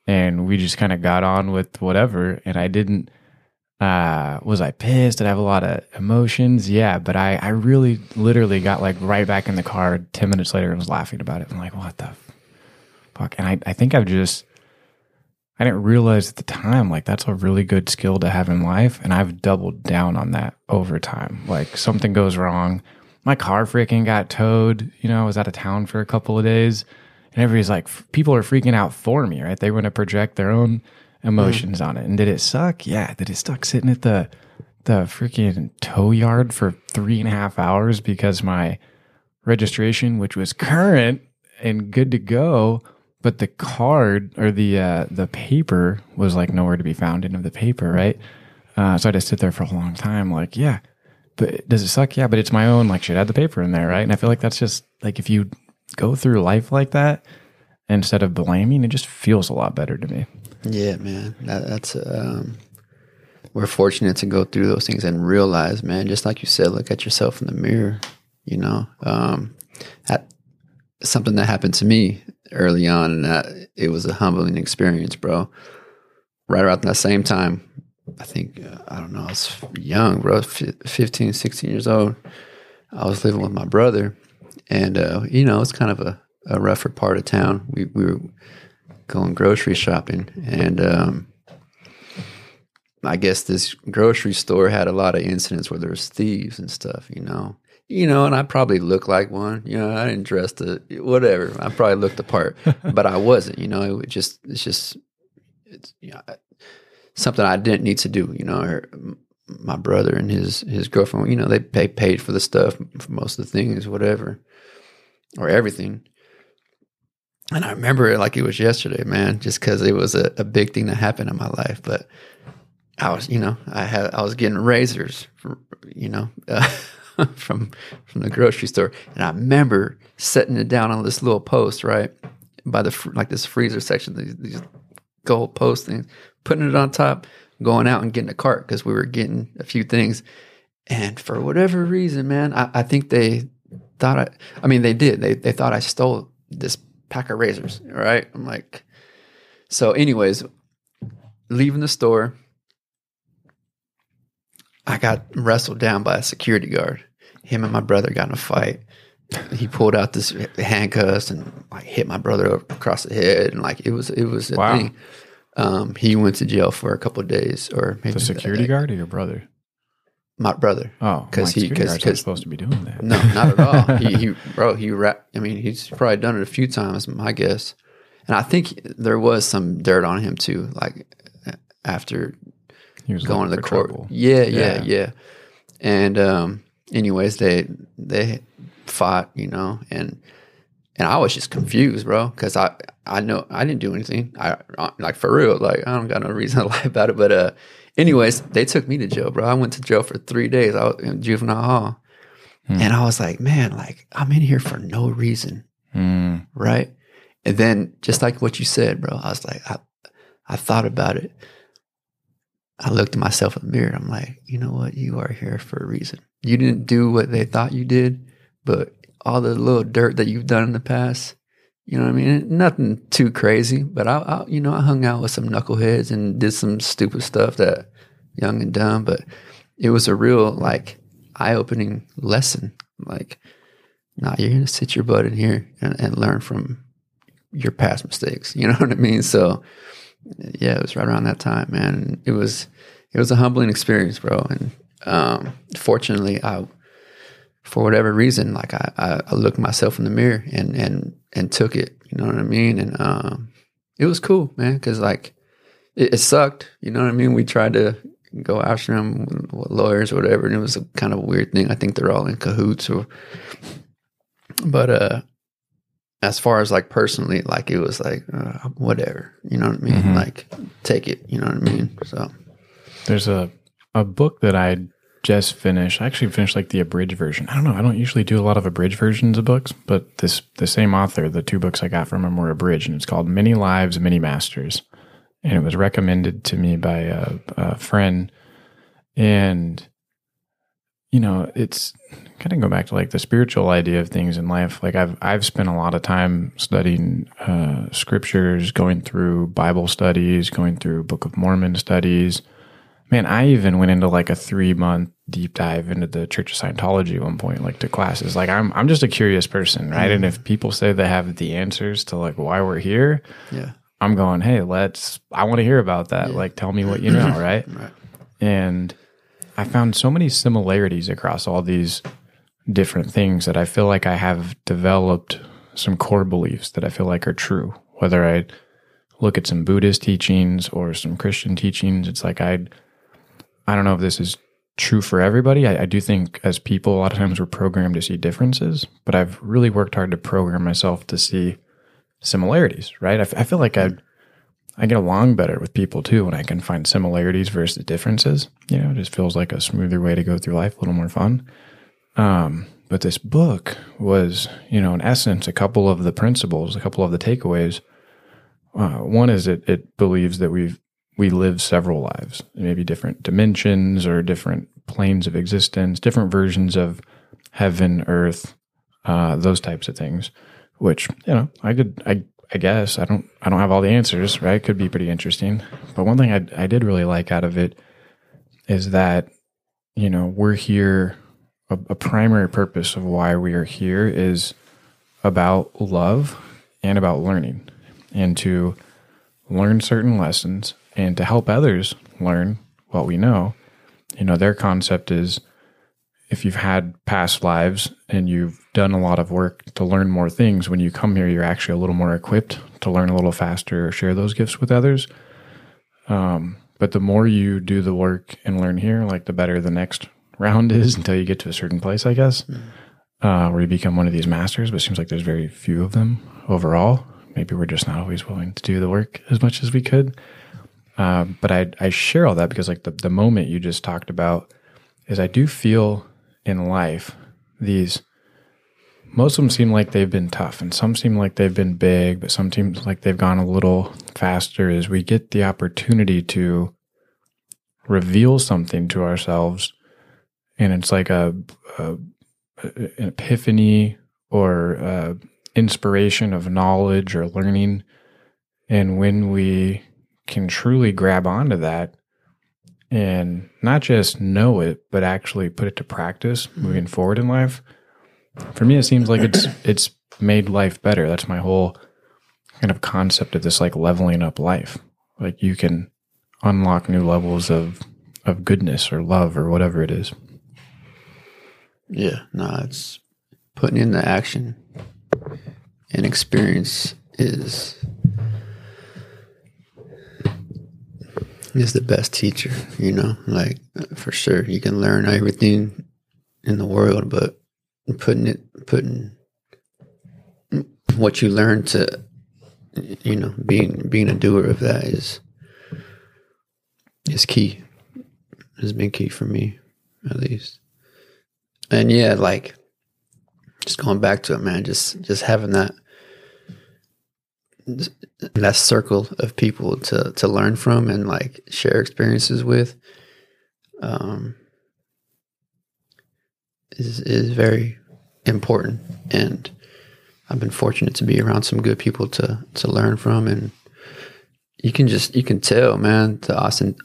and we just kind of got on with whatever. And I didn't. Uh, was I pissed? Did I have a lot of emotions? Yeah, but I I really literally got like right back in the car ten minutes later and was laughing about it. I'm like, what the fuck? And I I think I've just I didn't realize at the time like that's a really good skill to have in life, and I've doubled down on that over time. Like something goes wrong, my car freaking got towed. You know, I was out of town for a couple of days, and everybody's like, people are freaking out for me, right? They want to project their own emotions on it. And did it suck? Yeah. Did it suck sitting at the the freaking tow yard for three and a half hours because my registration, which was current and good to go, but the card or the uh, the paper was like nowhere to be found in the paper, right? Uh, so I just sit there for a long time. Like, yeah, but does it suck? Yeah, but it's my own. Like, should add the paper in there, right? And I feel like that's just like if you go through life like that instead of blaming, it just feels a lot better to me. Yeah, man. That, that's um, we're fortunate to go through those things and realize, man. Just like you said, look at yourself in the mirror. You know, um, something that happened to me early on, and that it was a humbling experience, bro. Right around that same time, I think uh, I don't know. I was young, bro, fi- 15, 16 years old. I was living with my brother, and uh, you know, it's kind of a, a rougher part of town. We we were going grocery shopping and um, I guess this grocery store had a lot of incidents where there was thieves and stuff, you know. You know, and I probably looked like one. You know, I didn't dress the whatever. I probably looked the part, but I wasn't. You know, it just it's just it's you know, something I didn't need to do. You know, or my brother and his his girlfriend. You know, they pay, paid for the stuff for most of the things, whatever, or everything. And I remember it like it was yesterday, man, just because it was a, a big thing that happened in my life. But I was, you know, I had I was getting razors, you know, uh, from from the grocery store, and I remember setting it down on this little post right by the like this freezer section, these, these gold post things, putting it on top, going out and getting a cart because we were getting a few things, and for whatever reason, man, I, I think they thought I, I mean, they did, they they thought I stole this pack of razors, right? I'm like, so, anyways, leaving the store, I got wrestled down by a security guard. Him and my brother got in a fight. He pulled out this handcuffs and like hit my brother across the head, and like it was it was a Wow. thing. Um, he went to jail for a couple of days, or maybe The security guard or your brother? My brother. Oh, 'Cause because he- he 'cause- guards supposed to be doing that. No, not at all. he, he, bro, he rap. I mean, he's probably done it a few times, my guess. And I think there was some dirt on him too, like after he was going to the court. trouble. Yeah, yeah, Yeah. yeah. And um, anyways, they they fought, you know, and and I was just confused, bro, because I I know I didn't do anything. I like for real, like I don't got no reason to lie about it. But uh, anyways, they took me to jail, bro. I went to jail for three days. I was in juvenile hall, and I was like, man, like I'm in here for no reason Mm, right? And then just like what you said, bro, I was like, I, I thought about it. I looked at myself in the mirror. I'm like, you know what? You are here for a reason. You didn't do what they thought you did, but all the little dirt that you've done in the past, you know what I mean? Nothing too crazy, but I, I you know, I hung out with some knuckleheads and did some stupid stuff that young and dumb, but it was a real like eye opening lesson. Like, nah, you're gonna sit your butt in here and, and learn from your past mistakes. You know what I mean? So yeah, it was right around that time, man. It was it was a humbling experience, bro. And um, fortunately, I, for whatever reason, like I, I, I looked myself in the mirror and and and took it. You know what I mean? And um, it was cool, man, because like it, it sucked. You know what I mean? We tried to go after him with lawyers or whatever, and it was a kind of a weird thing. I think they're all in cahoots, or but uh, as far as like personally, like it was like uh, whatever. You know what I mean? Like take it. You know what I mean? So There's a a book that I just finished. I actually finished like the abridged version. I don't know. I don't usually do a lot of abridged versions of books, but this the same author, the two books I got from him were abridged, and it's called Many Lives, Many Masters, and it was recommended to me by a, a friend, and you know, it's kind of go back to like the spiritual idea of things in life. Like I've I've spent a lot of time studying uh, scriptures, going through Bible studies, going through Book of Mormon studies. Man, I even went into like a three month deep dive into the Church of Scientology at one point, like to classes. Like I'm I'm just a curious person, right? And mm-hmm. if people say they have the answers to like why we're here, yeah, I'm going, hey, let's. I want to hear about that. Like, tell me what you know, right? Right. And I found so many similarities across all these different things that I feel like I have developed some core beliefs that I feel like are true. Whether I look at some Buddhist teachings or some Christian teachings, it's like I, I don't know if this is true for everybody. I, I do think as people, a lot of times we're programmed to see differences, but I've really worked hard to program myself to see similarities. Right? I, f- I feel like I, I get along better with people too when I can find similarities versus differences. You know, it just feels like a smoother way to go through life, a little more fun. Um, but this book was, you know, in essence, a couple of the principles, a couple of the takeaways. Uh, one is it it believes that we've we live several lives, maybe different dimensions or different planes of existence, different versions of heaven, earth, uh, those types of things. Which you know, I could, I, I guess, I don't, I don't have all the answers, right? Could be pretty interesting. But one thing I, I did really like out of it is that, you know, we're here. A, a primary purpose of why we are here is about love and about learning, and to learn certain lessons and to help others learn what we know. You know, their concept is if you've had past lives and you've done a lot of work to learn more things, when you come here, you're actually a little more equipped to learn a little faster or share those gifts with others. Um, but the more you do the work and learn here, like the better the next round is until you get to a certain place, I guess, uh, where you become one of these masters. But it seems like there's very few of them overall. Maybe we're just not always willing to do the work as much as we could. Uh, but I, I share all that because, like, the, the moment you just talked about is I do feel in life these most of them seem like they've been tough and some seem like they've been big but some seems like they've gone a little faster as we get the opportunity to reveal something to ourselves and it's like a, a an epiphany or uh inspiration of knowledge or learning. And when we can truly grab onto that and not just know it, but actually put it to practice mm-hmm. moving forward in life. For me, it seems like it's it's made life better. That's my whole kind of concept of this like leveling up life. Like you can unlock new levels of of goodness or love or whatever it is. Yeah, no, it's putting in the action and experience is is the best teacher, you know, like for sure. You can learn everything in the world, but putting it putting what you learn to you know, being being a doer of that is is key. Has been key for me, at least. And yeah, like just going back to it, man. Just just having that that circle of people to to learn from and like share experiences with, um, is is very important. And I've been fortunate to be around some good people to to learn from, and you can just you can tell, man, the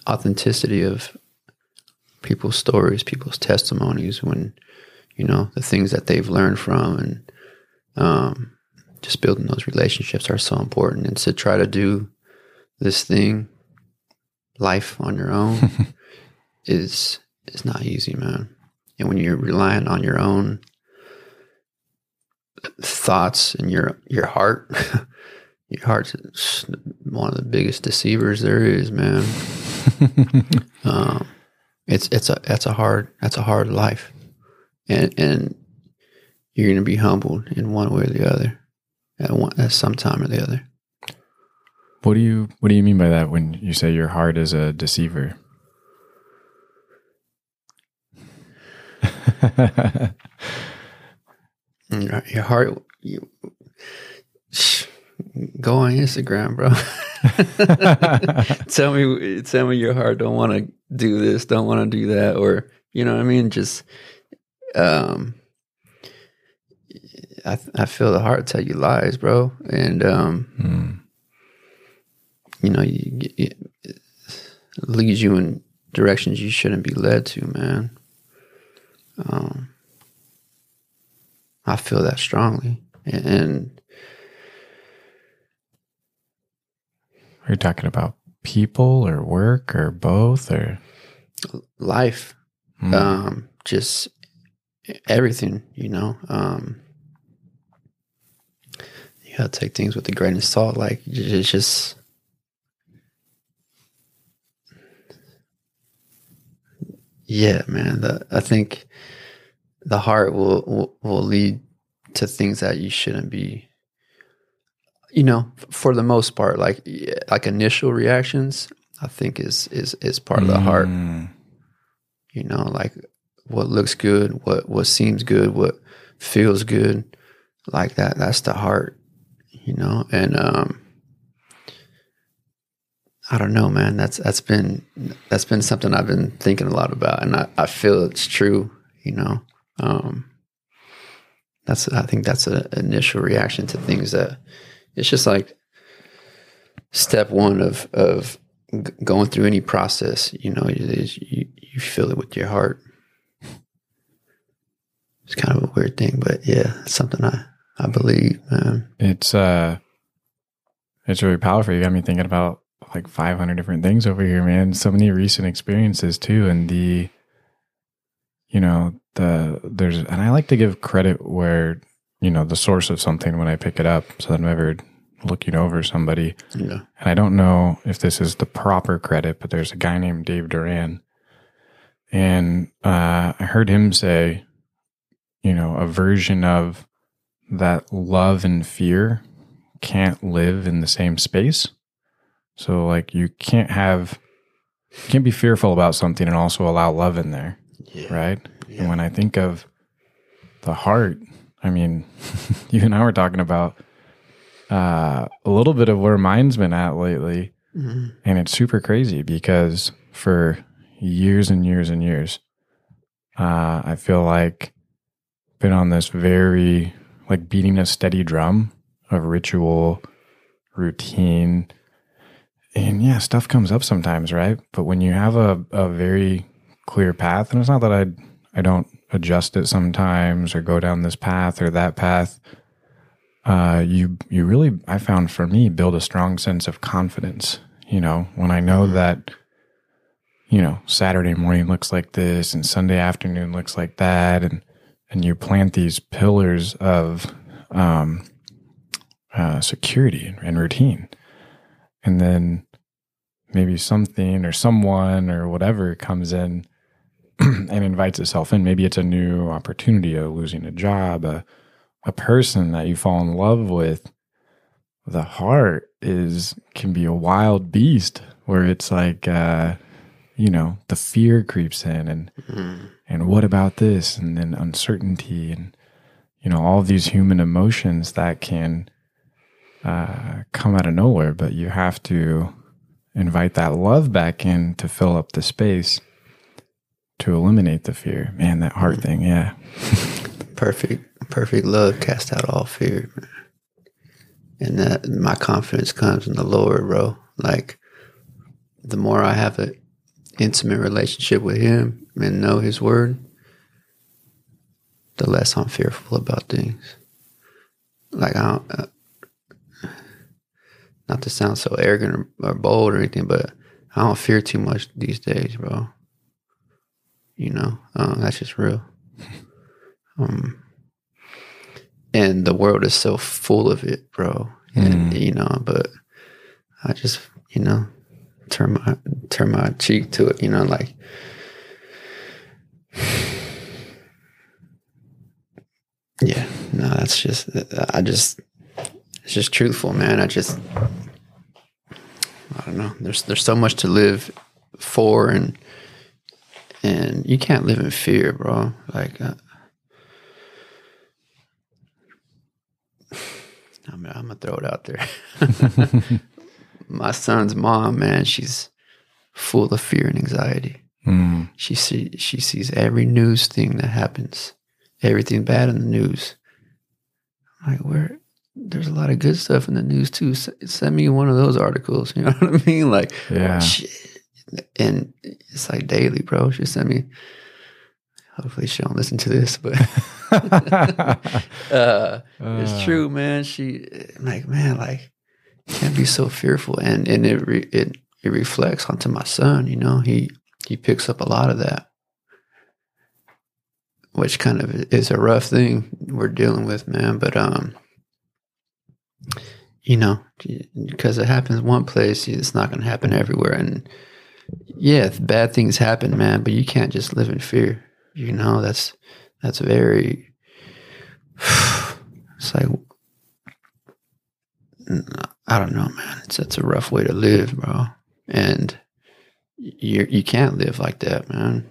authenticity of people's stories, people's testimonies when you know the things that they've learned from and um, just building those relationships are so important and to try to do this thing life on your own is it's not easy, man. And when you're relying on your own thoughts and your your heart, your heart's one of the biggest deceivers there is, man. um, it's it's a that's a hard that's a hard life, and and you're going to be humbled in one way or the other, at one at some time or the other. What do you What do you mean by that when you say your heart is a deceiver? Your, heart, you go on Instagram, bro. tell me, tell me your heart don't want to do this, don't want to do that, or you know what I mean. Just, um, I I feel the heart tell you lies, bro, and um, you know, you, it leads you in directions you shouldn't be led to, man. Um, I feel that strongly, and Are you talking about people or work or both or life, Hmm. um, just everything, you know. Um, gotta take things with a grain of salt. Like it's just, yeah, man. The, I think the heart will, will will lead to things that you shouldn't be. You know, for the most part, like like initial reactions, I think is is is part of the heart Mm. you know like what looks good what what seems good what feels good like that that's the heart you know? And um i don't know man. That's that's been that's been something i've been thinking a lot about and i, I feel it's true you know? Um that's i think that's an initial reaction to things that it's just like step one of of going through any process you know is you, you feel it with your heart. It's kind of a weird thing but yeah it's something i i believe man It's uh it's really powerful. You got me thinking about like 500 different things over here, man. So many recent experiences too and the you know, the there's and I like to give credit where, you know, the source of something when I pick it up so that I'm ever looking over somebody. yeah And I don't know if this is the proper credit, but there's a guy named Dave Duran. And uh, I heard him say, you know, a version of that love and fear can't live in the same space. So, like, you can't have, you can't be fearful about something and also allow love in there, yeah right? And when I think of the heart, I mean, you and I were talking about uh, a little bit of where mine's been at lately. Mhm. And it's super crazy because for years and years and years, uh, I feel like been on this very like beating a steady drum of ritual, routine, and yeah, stuff comes up sometimes, right? But when you have a, a very clear path, and it's not that I I don't adjust it sometimes or go down this path or that path, uh, you you really I found for me build a strong sense of confidence. You know, when I know that, you know, Saturday morning looks like this and Sunday afternoon looks like that, and and you plant these pillars of um, uh, security and routine, and then maybe something or someone or whatever comes in and invites itself in. Maybe it's a new opportunity, a losing a job, a a person that you fall in love with, the heart is can be a wild beast where it's like uh you know, the fear creeps in and and what about this and then uncertainty and you know, all these human emotions that can uh come out of nowhere, but you have to invite that love back in to fill up the space to eliminate the fear. Man, that heart thing, yeah. perfect perfect love cast out all fear and that my confidence comes in the lord bro like the more i have an intimate relationship with him and know his word the less i'm fearful about things like i don't uh, not to sound so arrogant or, or bold or anything but i don't fear too much these days bro You know, um, that's just real. Um, and the world is so full of it, bro. And you know, but I just you know turn my turn my cheek to it. You know, like yeah, no, that's just I just it's just truthful, man. I just I don't know. There's there's so much to live for, and and you can't live in fear, bro. Like. Uh, I'm, I'm gonna throw it out there. My son's mom, man, she's full of fear and anxiety. Mm. She see she sees every news thing that happens, everything bad in the news. I'm like, where? There's a lot of good stuff in the news too. S- send me one of those articles. You know what I mean? Like, Yeah. shit. And it's like daily, bro. She sent me. Hopefully, she don't listen to this, but uh, it's true, man. She I'm like, man, like can't be so fearful, and and it re, it it reflects onto my son. You know, he he picks up a lot of that, which kind of is a rough thing we're dealing with, man. But um, you know, because it happens one place, it's not going to happen everywhere, and yeah, bad things happen, man. But you can't just live in fear. You know, that's that's very. It's like I don't know, man. It's it's a rough way to live, bro. And you you can't live like that, man.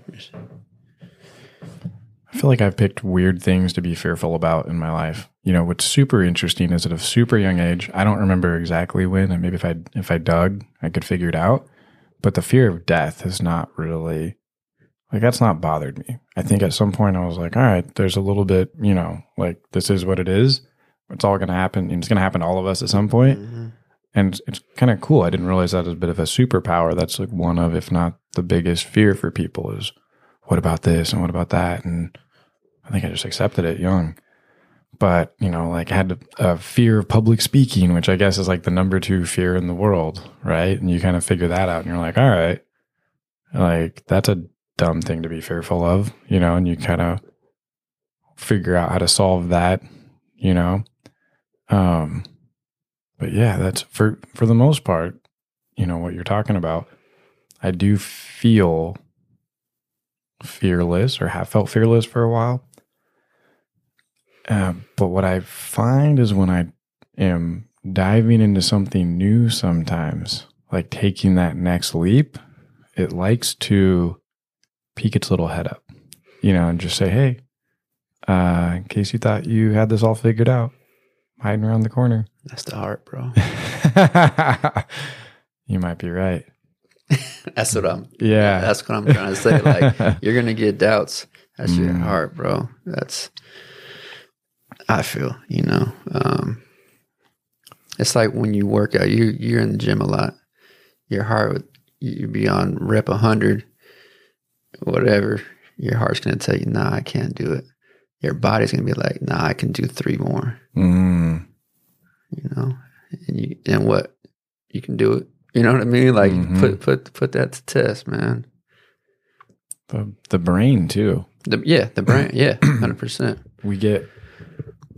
I feel like I've picked weird things to be fearful about in my life. You know, what's super interesting is at a super young age, I don't remember exactly when, and maybe if I if I dug, I could figure it out. But the fear of death has not really like that's not bothered me. I think at some point I was like, all right, there's a little bit, you know, like this is what it is. It's all gonna happen and it's gonna happen to all of us at some point. Mm-hmm. And it's kind of cool. I didn't realize that as a bit of a superpower. That's like one of, if not the biggest fear for people is what about this and what about that? And I think I just accepted it young. But, you know, like I had a fear of public speaking, which I guess is like the number two fear in the world, right? And you kind of figure that out and you're like, all right, like that's a dumb thing to be fearful of, you know, and you kind of figure out how to solve that, you know. Um, but yeah, that's for for the most part, you know what you're talking about. I do feel fearless or have felt fearless for a while. Uh, but what I find is when I am diving into something new sometimes, like taking that next leap, it likes to peek its little head up, you know, and just say, hey, uh, in case you thought you had this all figured out, hiding around the corner. That's the heart, bro. you might be right. That's what I'm. Yeah. That's what I'm trying to say. Like you're gonna get doubts. That's your Mm. heart, bro. That's. I feel you know. Um, it's like when you work out. You you're in the gym a lot. Your heart, would- you be on rep hundred, whatever. Your heart's gonna tell you, "Nah, I can't do it." Your body's gonna be like, "Nah, I can do three more." Mm. You know, and you and what you can do it. You know what I mean? Like Mhm. put put put that to test, man. The, the brain, too. The, yeah, the brain. Yeah, hundred percent. we get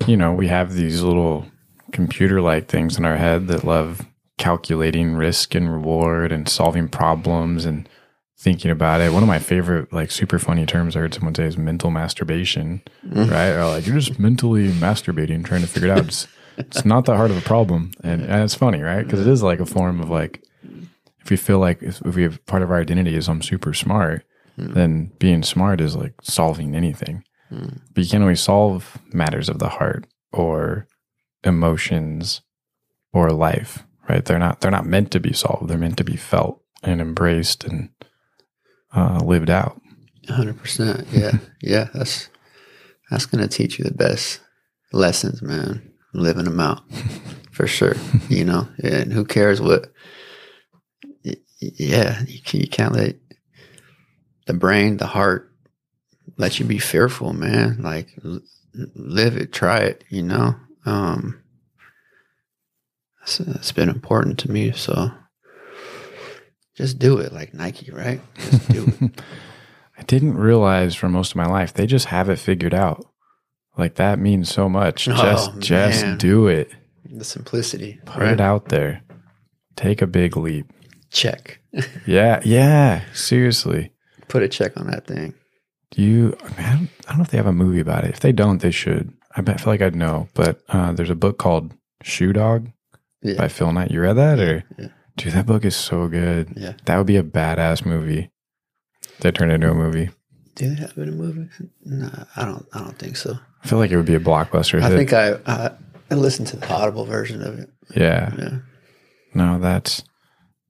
you know we have these little computer like things in our head that love calculating risk and reward and solving problems and thinking about it one of my favorite like super funny terms i heard someone say is mental masturbation right or like you're just mentally masturbating trying to figure it out it's, it's not that hard of a problem. And, and it's funny right? Because it is like a form of like if we feel like if, if we have part of our identity is i'm super smart then being smart is like solving anything. But you can't always solve matters of the heart or emotions or life right? They're not they're not meant to be solved. They're meant to be felt and embraced and uh, lived out. Hundred percent. Yeah, yeah. That's that's gonna teach you the best lessons, man. Living them out for sure. You know, and who cares what? Yeah, you, can, you can't let the brain, the heart, let you be fearful, man. Like live it, try it. You know, um, it's, it's been important to me. So just do it, like Nike, right? Just do it. I didn't realize for most of my life they just have it figured out. Like that means so much. Oh, just just man. do it. The simplicity. Put it out there. Take a big leap. Check. Yeah, yeah. Seriously. Put a check on that thing. Do you? I, mean, I, don't, I don't know if they have a movie about it. If they don't, they should. I, bet, I feel like I'd know. But uh, there's a book called Shoe Dog Yeah. by Phil Knight. You read that, or yeah. dude, that book is so good. Yeah. That would be a badass movie. They turned it into a movie. Do they have it in a movie? No, I don't. I don't think so. I feel like it would be a blockbuster. I hit. think I, I I listened to the audible version of it. Yeah. Yeah. No, that's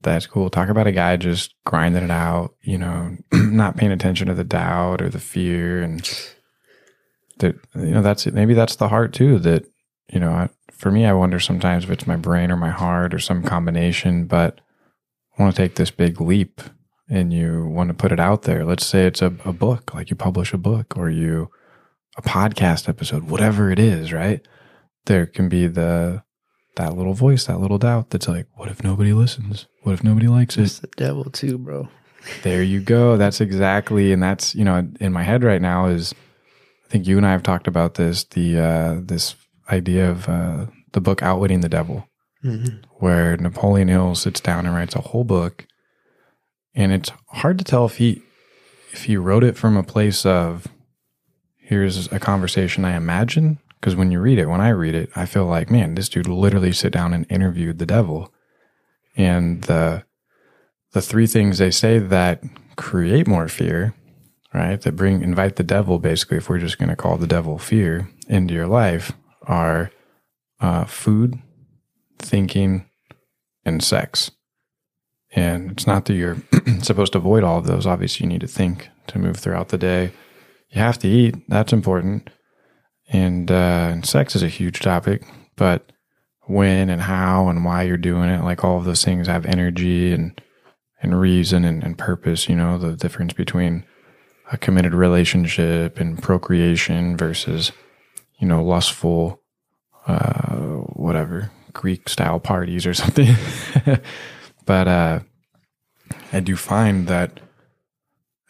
that's cool. Talk about a guy just grinding it out, you know, not paying attention to the doubt or the fear and that you know that's. Maybe that's the heart too that you know, I, for me I wonder sometimes if it's my brain or my heart or some combination, but I want to take this big leap and you want to put it out there. Let's say it's a, a book, like you publish a book or you a podcast episode, whatever it is, right? There can be the that little voice, that little doubt that's like, what if nobody listens? What if nobody likes it? It's the devil too, bro. There you go. That's exactly, and that's you know, in my head right now is, I think you and I have talked about this. The uh, this idea of uh, the book Outwitting the Devil, where Napoleon Hill sits down and writes a whole book, and it's hard to tell if he if he wrote it from a place of here's a conversation I imagine. Because when you read it, when I read it, I feel like, man, this dude literally sit down and interviewed the devil. And the the three things they say that create more fear, right? That bring invite the devil, basically, if we're just going to call the devil fear into your life, are uh, food, thinking, and sex. And it's not that you're supposed to avoid all of those. Obviously, you need to think to move throughout the day. You have to eat. That's important. And, uh, and sex is a huge topic, but when and how and why you're doing it, like all of those things have energy and, and reason and, and purpose, you know, the difference between a committed relationship and procreation versus, you know, lustful, uh, whatever, Greek style parties or something. but, uh, I do find that,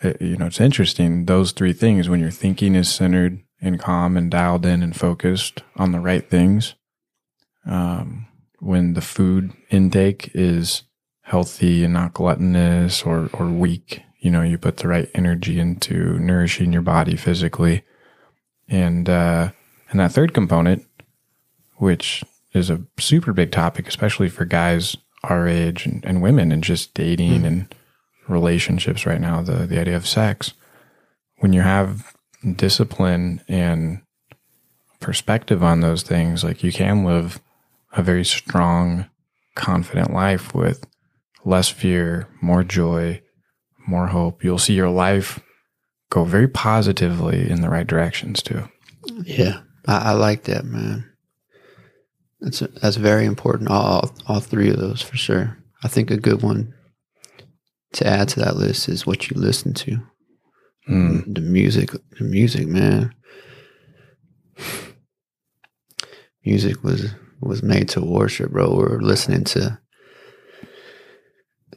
uh, you know, it's interesting. Those three things, when your thinking is centered and calm and dialed in and focused on the right things, um, when the food intake is healthy and not gluttonous or, or weak, you know, you put the right energy into nourishing your body physically. And, uh, and that third component, which is a super big topic, especially for guys our age and, and women and just dating and relationships right now, the, the idea of sex. When you have discipline and perspective on those things, like you can live a very strong, confident life with less fear, more joy, more hope. You'll see your life go very positively in the right directions too. Yeah, I, I like that, man. That's that's very important. All all three of those for sure. I think a good one to add to that list is what you listen to. Mm. The music, the music, man. Music was was made to worship, bro. We're listening to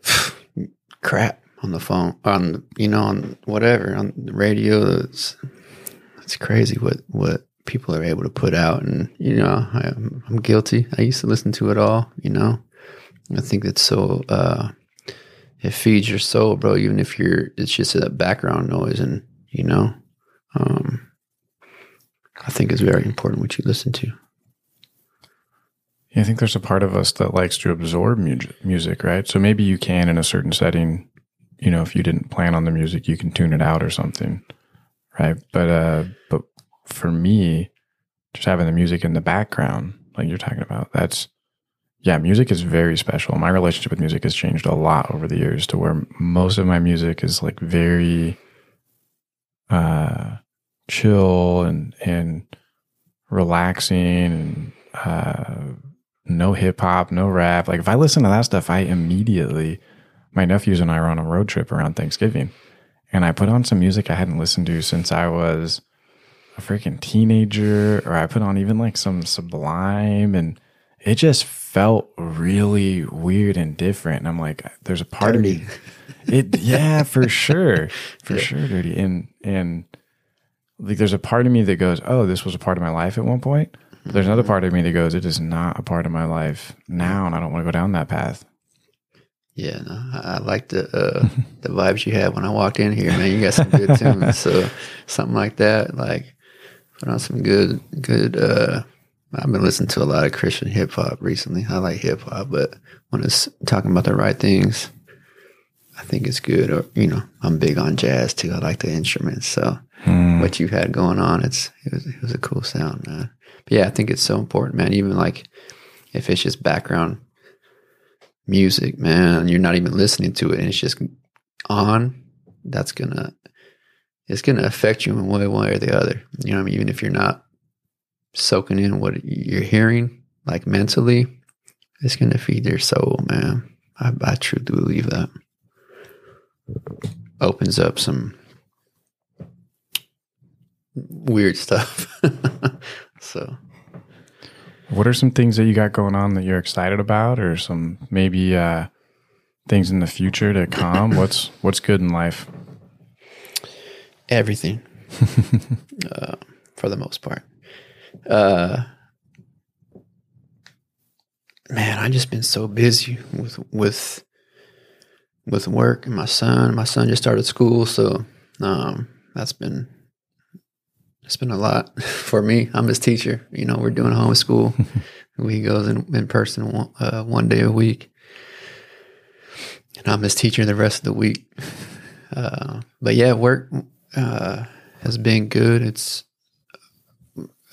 crap on the phone, on you know, on whatever, on the radio. It's it's crazy what what people are able to put out, and you know, I, I'm guilty. I used to listen to it all. You know, I think it's so. uh it feeds your soul, bro. Even if you're, it's just a background noise, and you know, um, I think it's very important what you listen to. Yeah, I think there's a part of us that likes to absorb mu- music, right? So maybe you can in a certain setting, you know, if you didn't plan on the music, you can tune it out or something, right? But uh but for me, just having the music in the background, like you're talking about, that's yeah, music is very special. My relationship with music has changed a lot over the years to where most of my music is like very uh chill and and relaxing and uh no hip hop, no rap. Like if I listen to that stuff, I immediately my nephews and I were on a road trip around Thanksgiving and I put on some music I hadn't listened to since I was a freaking teenager or I put on even like some sublime and it just felt really weird and different. And I'm like, there's a part Dirty. of me. It yeah, for sure. For sure, dirty. And and like there's a part of me that goes, Oh, this was a part of my life at one point. But there's another part of me that goes, It is not a part of my life now, and I don't want to go down that path. Yeah, no, I, I like the uh, the vibes you had when I walked in here, man. You got some good tunes, so something like that, like put on some good, good. uh I've been listening to a lot of Christian hip hop recently. I like hip hop, but when it's talking about the right things, I think it's good. Or you know, I'm big on jazz too. I like the instruments, so hmm. what you had going on, it's it was it was a cool sound, man. But yeah, I think it's so important, man. Even like if it's just background music, man, you're not even listening to it and it's just on, that's gonna it's gonna affect you in one way or the other. You know what I mean? Even if you're not soaking in what you're hearing, like mentally, it's gonna feed your soul, man. I, I truly believe that. Opens up some weird stuff. so What are some things that you got going on that you're excited about, or some maybe uh, things in the future to come? what's what's good in life? everything uh, for the most part uh man i just been so busy with with with work and my son. My son just started school so um that's been it's been a lot for me. I'm his teacher. You know we're doing homeschool. He goes in, in person one, uh, one day a week. And i'm his teacher the rest of the week. Uh, but yeah work uh, has been good. It's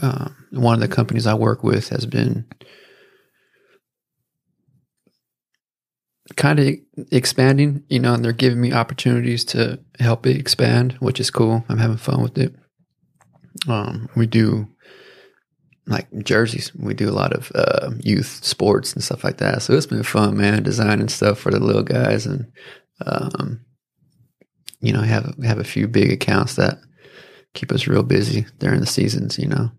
uh, one of the companies I work with has been kind of expanding, you know, and they're giving me opportunities to help it expand, which is cool. I'm having fun with it. Um, we do like jerseys. We do a lot of uh, youth sports and stuff like that. So it's been fun, man, designing stuff for the little guys and um, you know, have have a few big accounts that keep us real busy during the seasons. You know,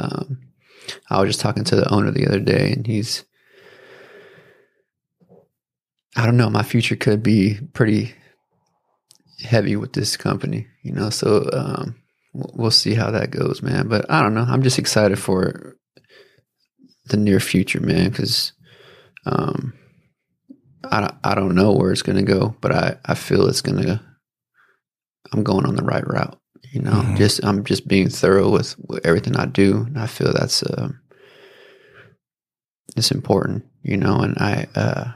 um, I was just talking to the owner the other day, and he's, I don't know, my future could be pretty heavy with this company. You know, so um, we'll see how that goes, man. But I don't know. I'm just excited for the near future, man, because. Um, I don't, I don't know where it's going to go, but I, I feel it's going to, I'm going on the right route. You know, Mhm. just, I'm just being thorough with, with everything I do. And I feel that's, um, it's important, you know, and I, uh,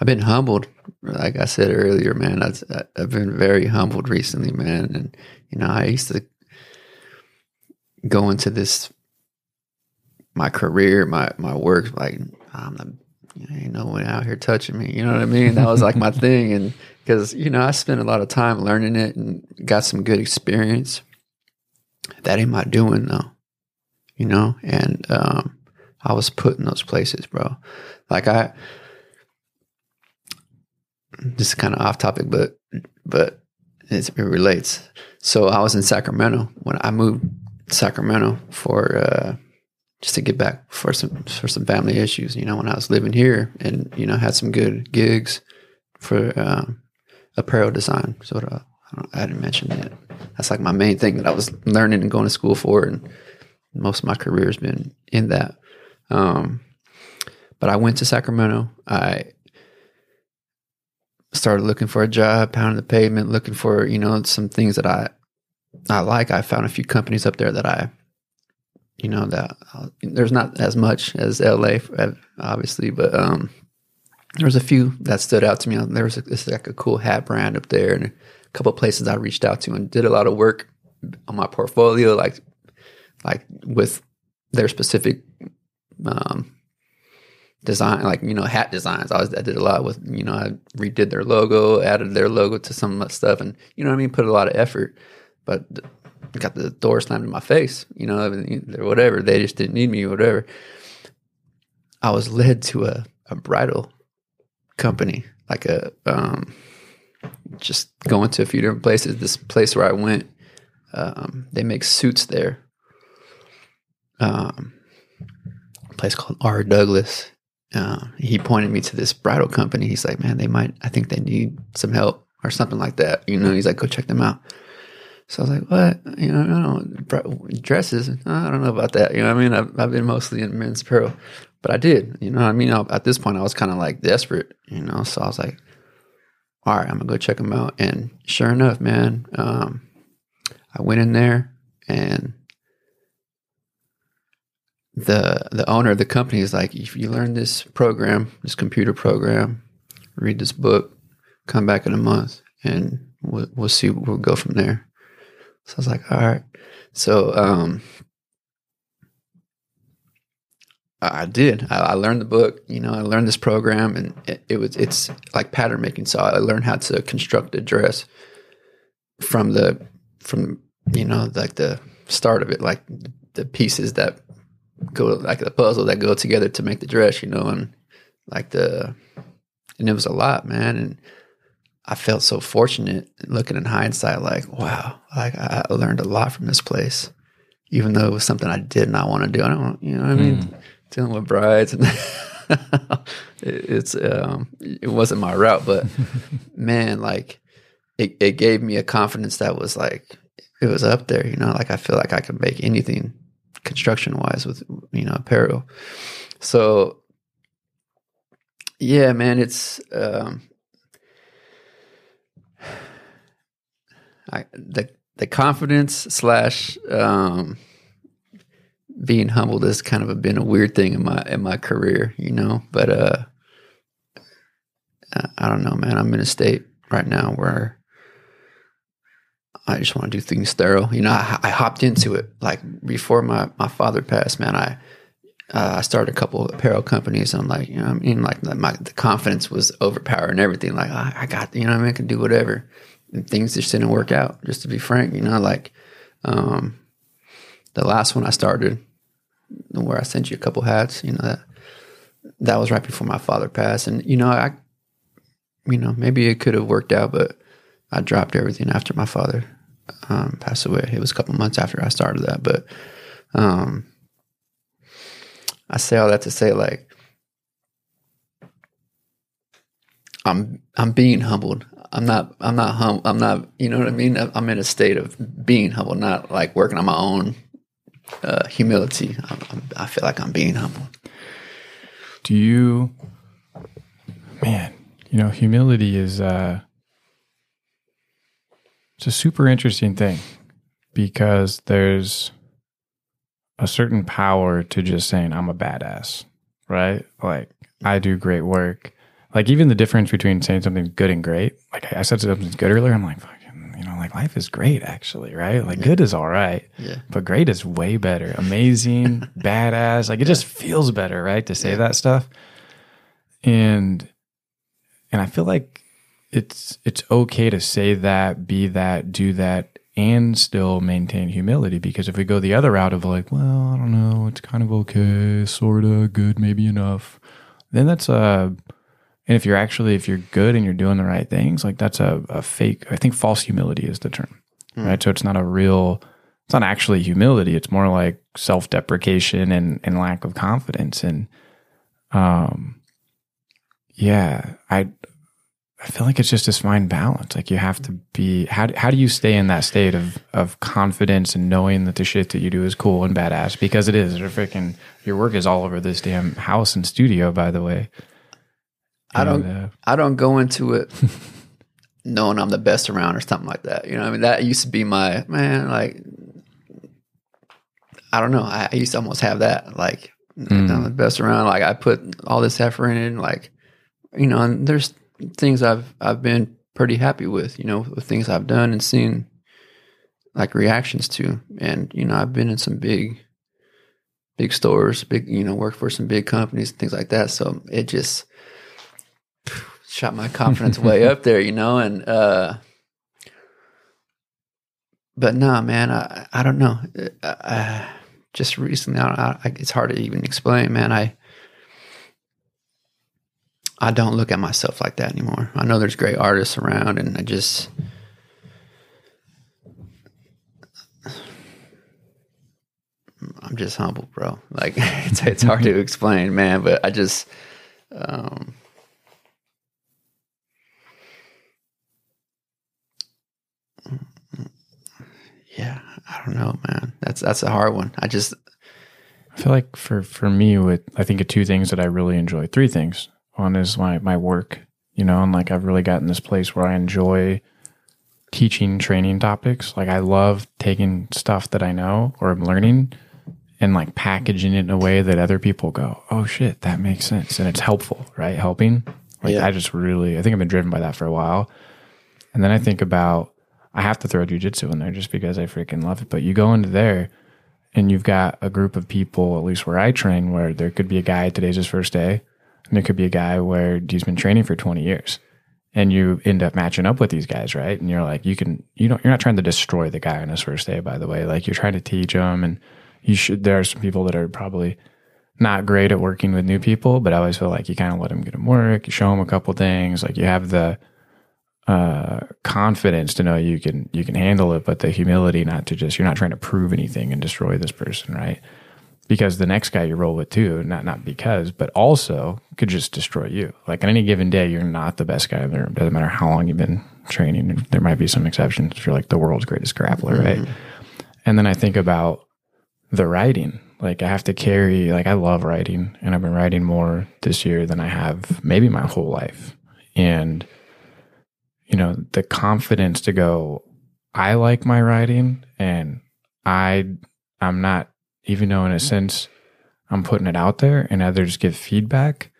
I've been humbled. Like I said earlier, man, I've, I've been very humbled recently, man. And, you know, I used to go into this, my career, my, my work, like I'm the ain't no one out here touching me. You know what I mean? That was like my thing. And because, you know, I spent a lot of time learning it and got some good experience. That ain't my doing though, you know? And, um, I was put in those places, bro. Like I, this is kind of off topic, but, but it relates. So I was in Sacramento when I moved to Sacramento for, uh, just to get back for some for some family issues. You know, when I was living here, and you know, had some good gigs for um, apparel design. So uh, I, I didn't mention that. That's like my main thing that I was learning and going to school for, and most of my career has been in that. Um, but I went to Sacramento. I started looking for a job, pounding the pavement, looking for you know some things that I I like. I found a few companies up there that I you know that uh, there's not as much as LA, obviously, but um, there was a few that stood out to me. There was a, this like a cool hat brand up there, and a couple of places I reached out to and did a lot of work on my portfolio, like like with their specific um, design, like you know hat designs. I was I did a lot with you know I redid their logo, added their logo to some stuff, and you know what I mean, put a lot of effort, but got the door slammed in my face, you know, whatever. They just didn't need me, whatever. I was led to a, a bridal company, like a, um, just going to a few different places. This place where I went, um, they make suits there. Um, place called R. Douglas. Uh, he pointed me to this bridal company. He's like, man, they might, I think they need some help or something like that. You know, he's like, go check them out. So I was like, what? You know, I don't dresses. I don't know about that. You know I mean? I've, I've been mostly in men's apparel, but I did. You know what I mean? I, at this point, I was kind of like desperate, you know? So I was like, all right, I'm going to go check them out. And sure enough, man, um, I went in there and the the owner of the company is like, if you learn this program, this computer program, read this book, come back in a month, and we'll, we'll see. We'll go from there. So I was like, all right. So um, I did. I, I learned the book. You know, I learned this program, and it, it was it's like pattern making. So I learned how to construct a dress from the from you know like the start of it, like the pieces that go like the puzzle that go together to make the dress. You know, and like the and it was a lot, man. And I felt so fortunate looking in hindsight, like, wow, like I learned a lot from this place, even though it was something I did not want to do. I don't, you know what I mean? Hmm. Dealing with brides and it- it's, um, it wasn't my route, but man, like it, it gave me a confidence that was like, it was up there, you know, like I feel like I can make anything construction wise with, you know, apparel. So yeah, man, it's, um, I, the the confidence slash um, being humbled has kind of been a weird thing in my in my career, you know. But uh, I- don't know, man. I'm in a state right now where I just want to do things thorough. You know, I, I hopped into it like before my my father passed. Man, I uh, I started a couple of apparel companies. I'm like, you know, I mean, like my the confidence was overpowering everything. Like I, I got, you know, I mean, I can do whatever. And things just didn't work out. Just to be frank, you know, like um, the last one I started, where I sent you a couple hats, you know that that was right before my father passed, and you know, I, you know, maybe it could have worked out, but I dropped everything after my father um, passed away. It was a couple months after I started that, but um, I say all that to say, like, I'm I'm being humbled. I'm not I'm not hum I'm not you know what I mean. I'm in a state of being humbled, not like working on my own uh, humility. I'm, I'm, I feel like I'm being humble. Do you, man, you know, humility is, uh, it's a super interesting thing because there's a certain power to just saying, I'm a badass, right? Like, I do great work. Like, even the difference between saying something's good and great, like, I said something's good earlier, I'm like, you know, like, life is great, actually, right? Like, good is all right. Yeah. But great is way better. Amazing, badass. Like it just feels better, right? To say that stuff. And and I feel like it's it's okay to say that, be that, do that, and still maintain humility. Because if we go the other route of like, well, I don't know, it's kind of okay, sorta good, maybe enough, then that's a and if you're actually if you're good and you're doing the right things, like that's a, a fake I think false humility is the term. Right. So it's not a real it's not actually humility. It's more like self deprecation and, and lack of confidence. And um yeah, I I feel like it's just this fine balance. Like you have to be how how do you stay in that state of of confidence and knowing that the shit that you do is cool and badass because it is. Your freaking your work is all over this damn house and studio, by the way. I don't And, uh, I don't go into it knowing I'm the best around or something like that. You know, what I mean that used to be my man. Like I don't know. I, I used to almost have that. Like I'm the best around. Like I put all this effort in. Like you know, and there's things I've I've been pretty happy with. You know, with things I've done and seen like reactions to. And you know, I've been in some big big stores, big you know, worked for some big companies, things like that. So it just shot my confidence way up there, you know, and uh but nah, man, I I don't know. Uh, uh, just recently, I, I, I, it's hard to even explain, man. I I don't look at myself like that anymore. I know there's great artists around, and I just I'm just humble, bro. Like it's it's hard to explain, man. But I just, um, yeah, I don't know, man. That's that's a hard one. I just, I feel like for for me, with I think of two things that I really enjoy. Three things. One is my my work, you know, and like I've really gotten this place where I enjoy teaching training topics. Like I love taking stuff that I know or I'm learning and like packaging it in a way that other people go, "Oh shit, that makes sense," and it's helpful, right? Helping. Like Yeah. I just really, I think I've been driven by that for a while. And then I think about I have to throw jujitsu in there just because I freaking love it. But you go into there and you've got a group of people, at least where I train, where there could be a guy today's his first day, and there could be a guy where he's been training for 20 years. And you end up matching up with these guys, right? And you're like, you can, you don't, you're not trying to destroy the guy on his first day, by the way. Like you're trying to teach him, and you should. There are some people that are probably not great at working with new people, but I always feel like you kind of let them get them work. You show them a couple things, like you have the uh, confidence to know you can you can handle it, but the humility not to just you're not trying to prove anything and destroy this person, right? Because the next guy you roll with too, not not because, but also could just destroy you. Like on any given day, you're not the best guy in the room. Doesn't matter how long you've been training. There might be some exceptions if you're like the world's greatest grappler, right? And then I think about the writing. Like I have to carry like I love writing and I've been writing more this year than I have maybe my whole life. And you know, the confidence to go, I like my writing and I I'm not even though in a sense I'm putting it out there and others give feedback,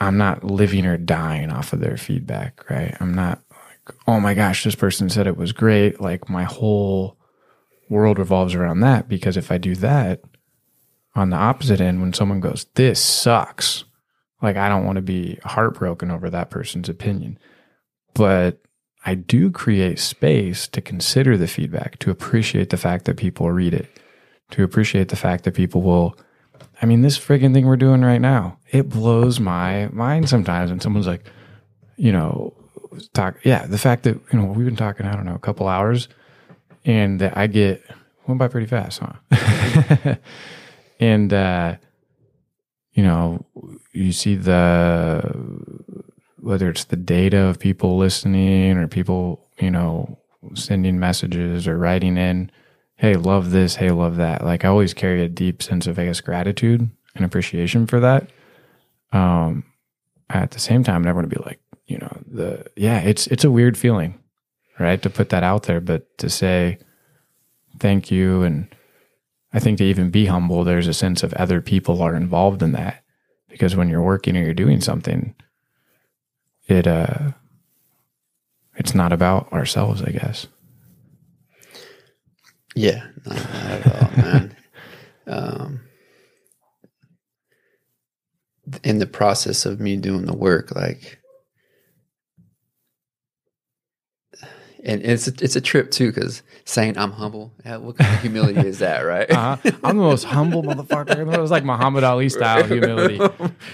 I'm not living or dying off of their feedback, right? I'm not like, oh my gosh, this person said it was great. Like my whole world revolves around that because if I do that on the opposite end, when someone goes, this sucks, like I don't want to be heartbroken over that person's opinion. But I do create space to consider the feedback, to appreciate the fact that people read it, to appreciate the fact that people will. I mean, this friggin' thing we're doing right now, it blows my mind sometimes when someone's like, you know, talk. Yeah, the fact that, you know, we've been talking, I don't know, a couple hours and that I get, went by pretty fast, huh? and, uh, you know, you see the, whether it's the data of people listening or people, you know, sending messages or writing in, hey, love this, hey, love that. Like I always carry a deep sense of, I guess, gratitude and appreciation for that. Um, at the same time, I never want to be like, you know, the yeah, it's it's a weird feeling, right? To put that out there, but to say thank you and I think to even be humble, there's a sense of other people are involved in that. Because when you're working or you're doing something, it uh it's not about ourselves, I guess. yeah, not, not at all, man. Um, in the process of me doing the work, like, and it's a, it's a trip too, because saying I'm humble, yeah, what kind of humility is that, right? Uh-huh. I'm the most humble motherfucker. in the world. It was like Muhammad Ali style humility.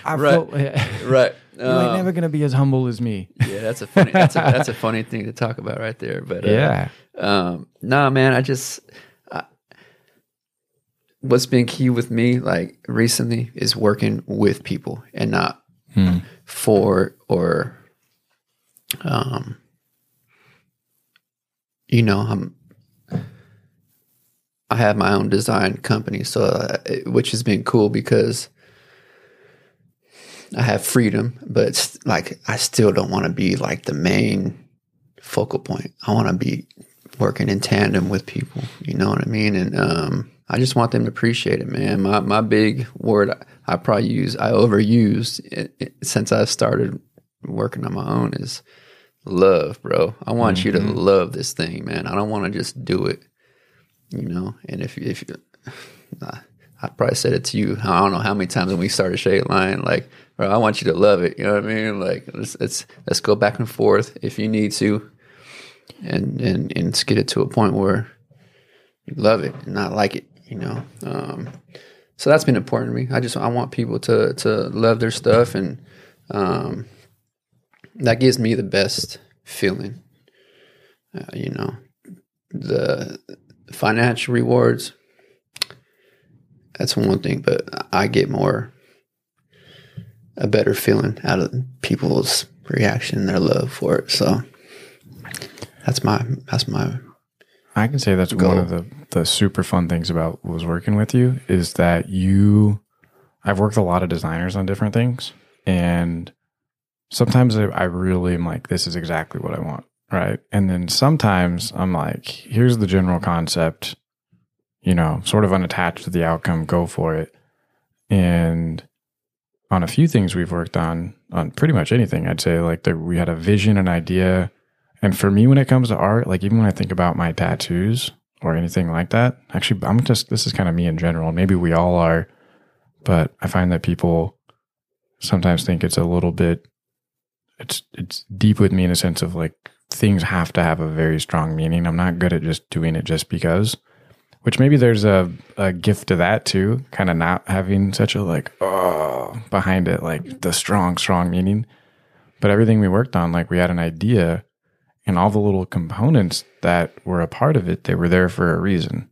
I Right. felt, yeah. right. You ain't Um, never gonna be as humble as me. yeah, that's a funny. That's a, that's a funny thing to talk about right there. But uh, Yeah. um, nah, man, I just I, what's been key with me like recently is working with people and not Hmm. for or um, you know, I'm. I have my own design company, so uh, which has been cool because I have freedom, but it's like I still don't want to be like the main focal point. I want to be working in tandem with people. You know what I mean? And um, I just want them to appreciate it, man. My my big word I, I probably use I overused it, it, since I started working on my own is love, bro. I want you to mm-hmm. love this thing, man. I don't want to just do it. You know, and if if I I probably said it to you. I don't know how many times when we started Shade Line, like, bro, I want you to love it. You know what I mean? Like, let's let's, let's go back and forth if you need to, and and and let's get it to a point where you love it and not like it. You know, um, so that's been important to me. I just I want people to to love their stuff, and um, that gives me the best feeling. Uh, you know, the financial rewards that's one thing, but I get more a better feeling out of people's reaction, their love for it. So that's my that's my I can say that's Go. one of the the super fun things about was working with you is that you I've worked a lot of designers on different things and sometimes I, I really am like this is exactly what I want, right? And then sometimes I'm like here's the general concept, you know, sort of unattached to the outcome, go for it. And on a few things we've worked on, on pretty much anything, I'd say like there, we had a vision, an idea, and for me, when it comes to art, like even when I think about my tattoos or anything like that, actually, I'm just, this is kind of me in general. Maybe we all are, but I find that people sometimes think it's a little bit, it's, it's deep with me in a sense of like things have to have a very strong meaning. I'm not good at just doing it just because, which maybe there's a, a gift to that too, kind of not having such a like, oh, behind it, like the strong, strong meaning. But everything we worked on, like we had an idea and all the little components that were a part of it, they were there for a reason,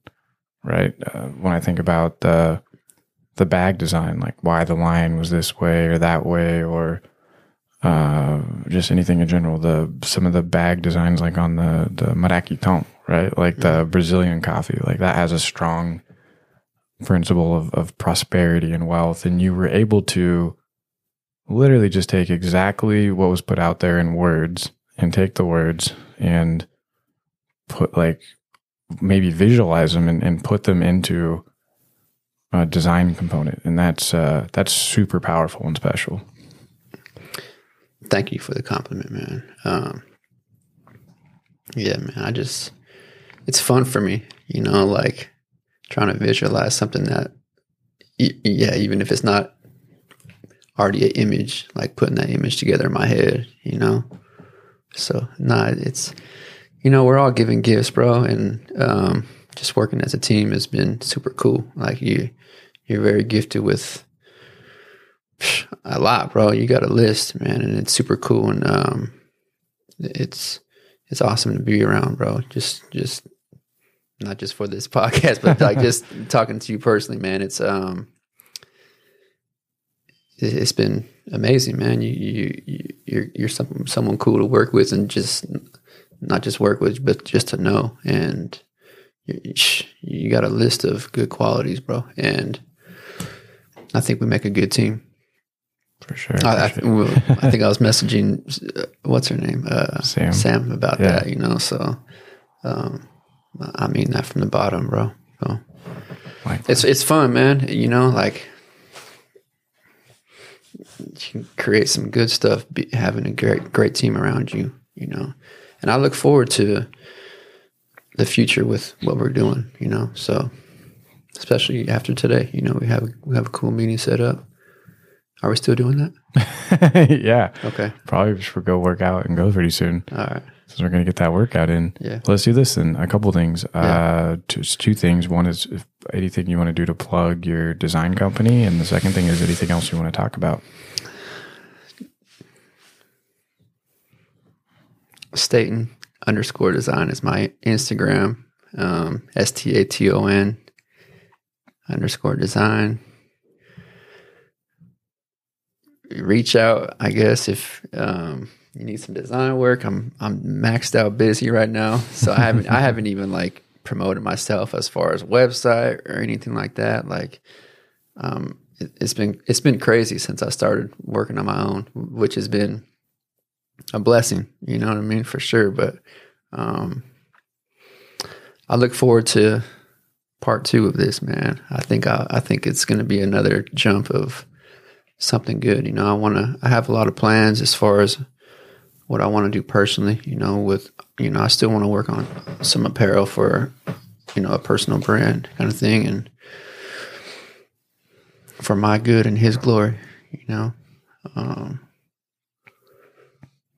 right? Uh, when I think about the the bag design, like why the line was this way or that way, or uh, just anything in general. The some of the bag designs, like on the the maraquiton, right? Like the Brazilian coffee, like that has a strong principle of, of prosperity and wealth, and you were able to literally just take exactly what was put out there in words and take the words and put like maybe visualize them and, and put them into a design component and that's uh that's super powerful and special thank you for the compliment, man. Um, yeah, man. I just it's fun for me, you know, like trying to visualize something that, yeah, even if it's not already an image, like putting that image together in my head, you know. So, nah, it's you know we're all giving gifts, bro, and um, just working as a team has been super cool. Like you, you're very gifted with a lot, bro. You got a list, man, and it's super cool, and um, it's it's awesome to be around, bro. Just just not just for this podcast, but like just talking to you personally, man. It's um, it, it's been amazing, man. You you you you're you're some, someone cool to work with, and just not just work with, but just to know. And you, you got a list of good qualities, bro. And I think we make a good team. for sure I, I, Appreciate it. well, I think I was messaging uh, what's her name, uh, Sam. Sam about Yeah. that. You know, so um, I mean that from the bottom, bro. So it's it's fun, man. You know, like you can create some good stuff, be, having a great great team around you. You know, and I look forward to the future with what we're doing. You know, so especially after today, you know, we have we have a cool meeting set up. Are we still doing that? yeah Okay. probably should go work out and go pretty soon All right. We're gonna get that workout in Yeah. let's do this then a couple things Yeah. uh just two things one is if anything you want to do to plug your design company and the second thing is anything else you want to talk about Staton underscore design is my Instagram. Um, S T A T O N underscore design. Reach out, I guess, if um, you need some design work. I'm I'm maxed out busy right now, so I haven't I haven't even like promoted myself as far as website or anything like that. Like, um, it, it's been it's been crazy since I started working on my own, which has been a blessing, you know what I mean, for sure. But um, I look forward to part two of this, man. I think I, I think it's going to be another jump of something good. You know, I want to. I have a lot of plans as far as what I want to do personally. You know, with you know, I still want to work on some apparel for you know a personal brand kind of thing, and for my good and His glory. You know. Um,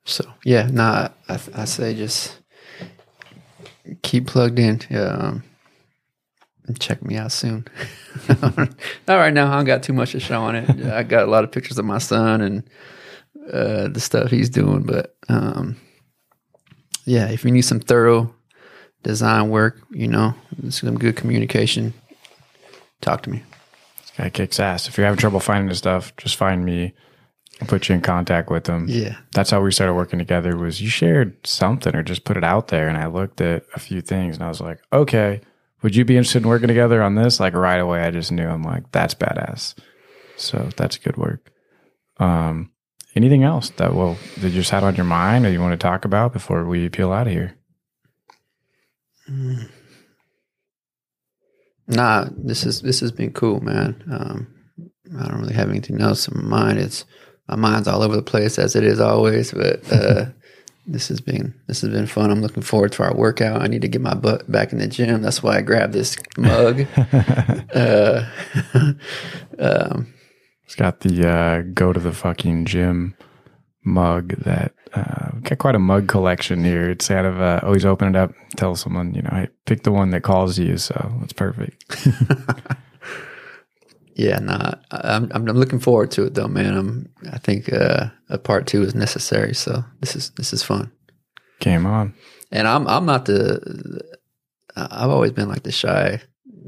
so yeah, nah, I, I say just keep plugged in. Um, check me out soon. Not right now. I don't got too much to show on it. I got a lot of pictures of my son and uh, the stuff he's doing. But um, yeah, if you need some thorough design work, you know, some good communication, talk to me. This guy kicks ass. If you're having trouble finding his stuff, just find me. I'll put you in contact with him. Yeah. That's how we started working together was you shared something or just put it out there and I looked at a few things and I was like, okay, would you be interested in working together on this? Like right away I just knew I'm like, that's badass. So that's good work. Um anything else that will that you just had on your mind or you want to talk about before we peel out of here? Nah, this is this has been cool, man. Um, I don't really have anything else in my mind. It's my mind's all over the place as it is always, but uh, this has been this has been fun. I'm looking forward to our workout. I need to get my butt back in the gym. That's why I grabbed this mug. uh, um, It's got the uh, go to the fucking gym mug that uh, got quite a mug collection here. It's out of uh, always open it up, tell someone, you know, hey, pick the one that calls you. So it's perfect. yeah, nah, I'm I'm looking forward to it though, man. I'm I think uh, a part two is necessary. So this is this is fun. Came on. and I'm I'm not the I've always been like the shy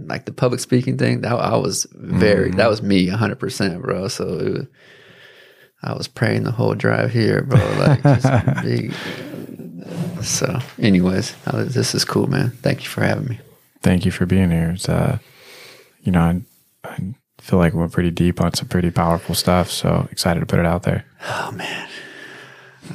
like the public speaking thing that I was very that was me 100% bro so it was, I was praying the whole drive here bro like just big so anyways I this is cool man thank you for having me Thank you for being here. It's, uh, you know, I, I feel like we're pretty deep on some pretty powerful stuff. So excited to put it out there. oh man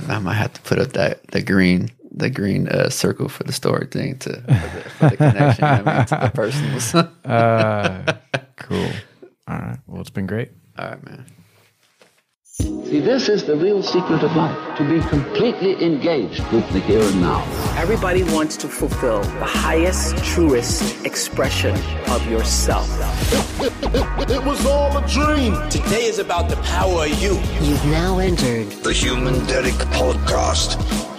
I might have to put up that the green the green uh, circle for the story thing to for the, for the connection I mean, to the personals Uh, cool. All right. Well, it's been great. All right, man See, this is the real secret of life, to be completely engaged with the here and now. Everybody wants to fulfill the highest, truest expression of yourself. It was all a dream. Today is about the power of you. You've now entered The Human Derek Podcast.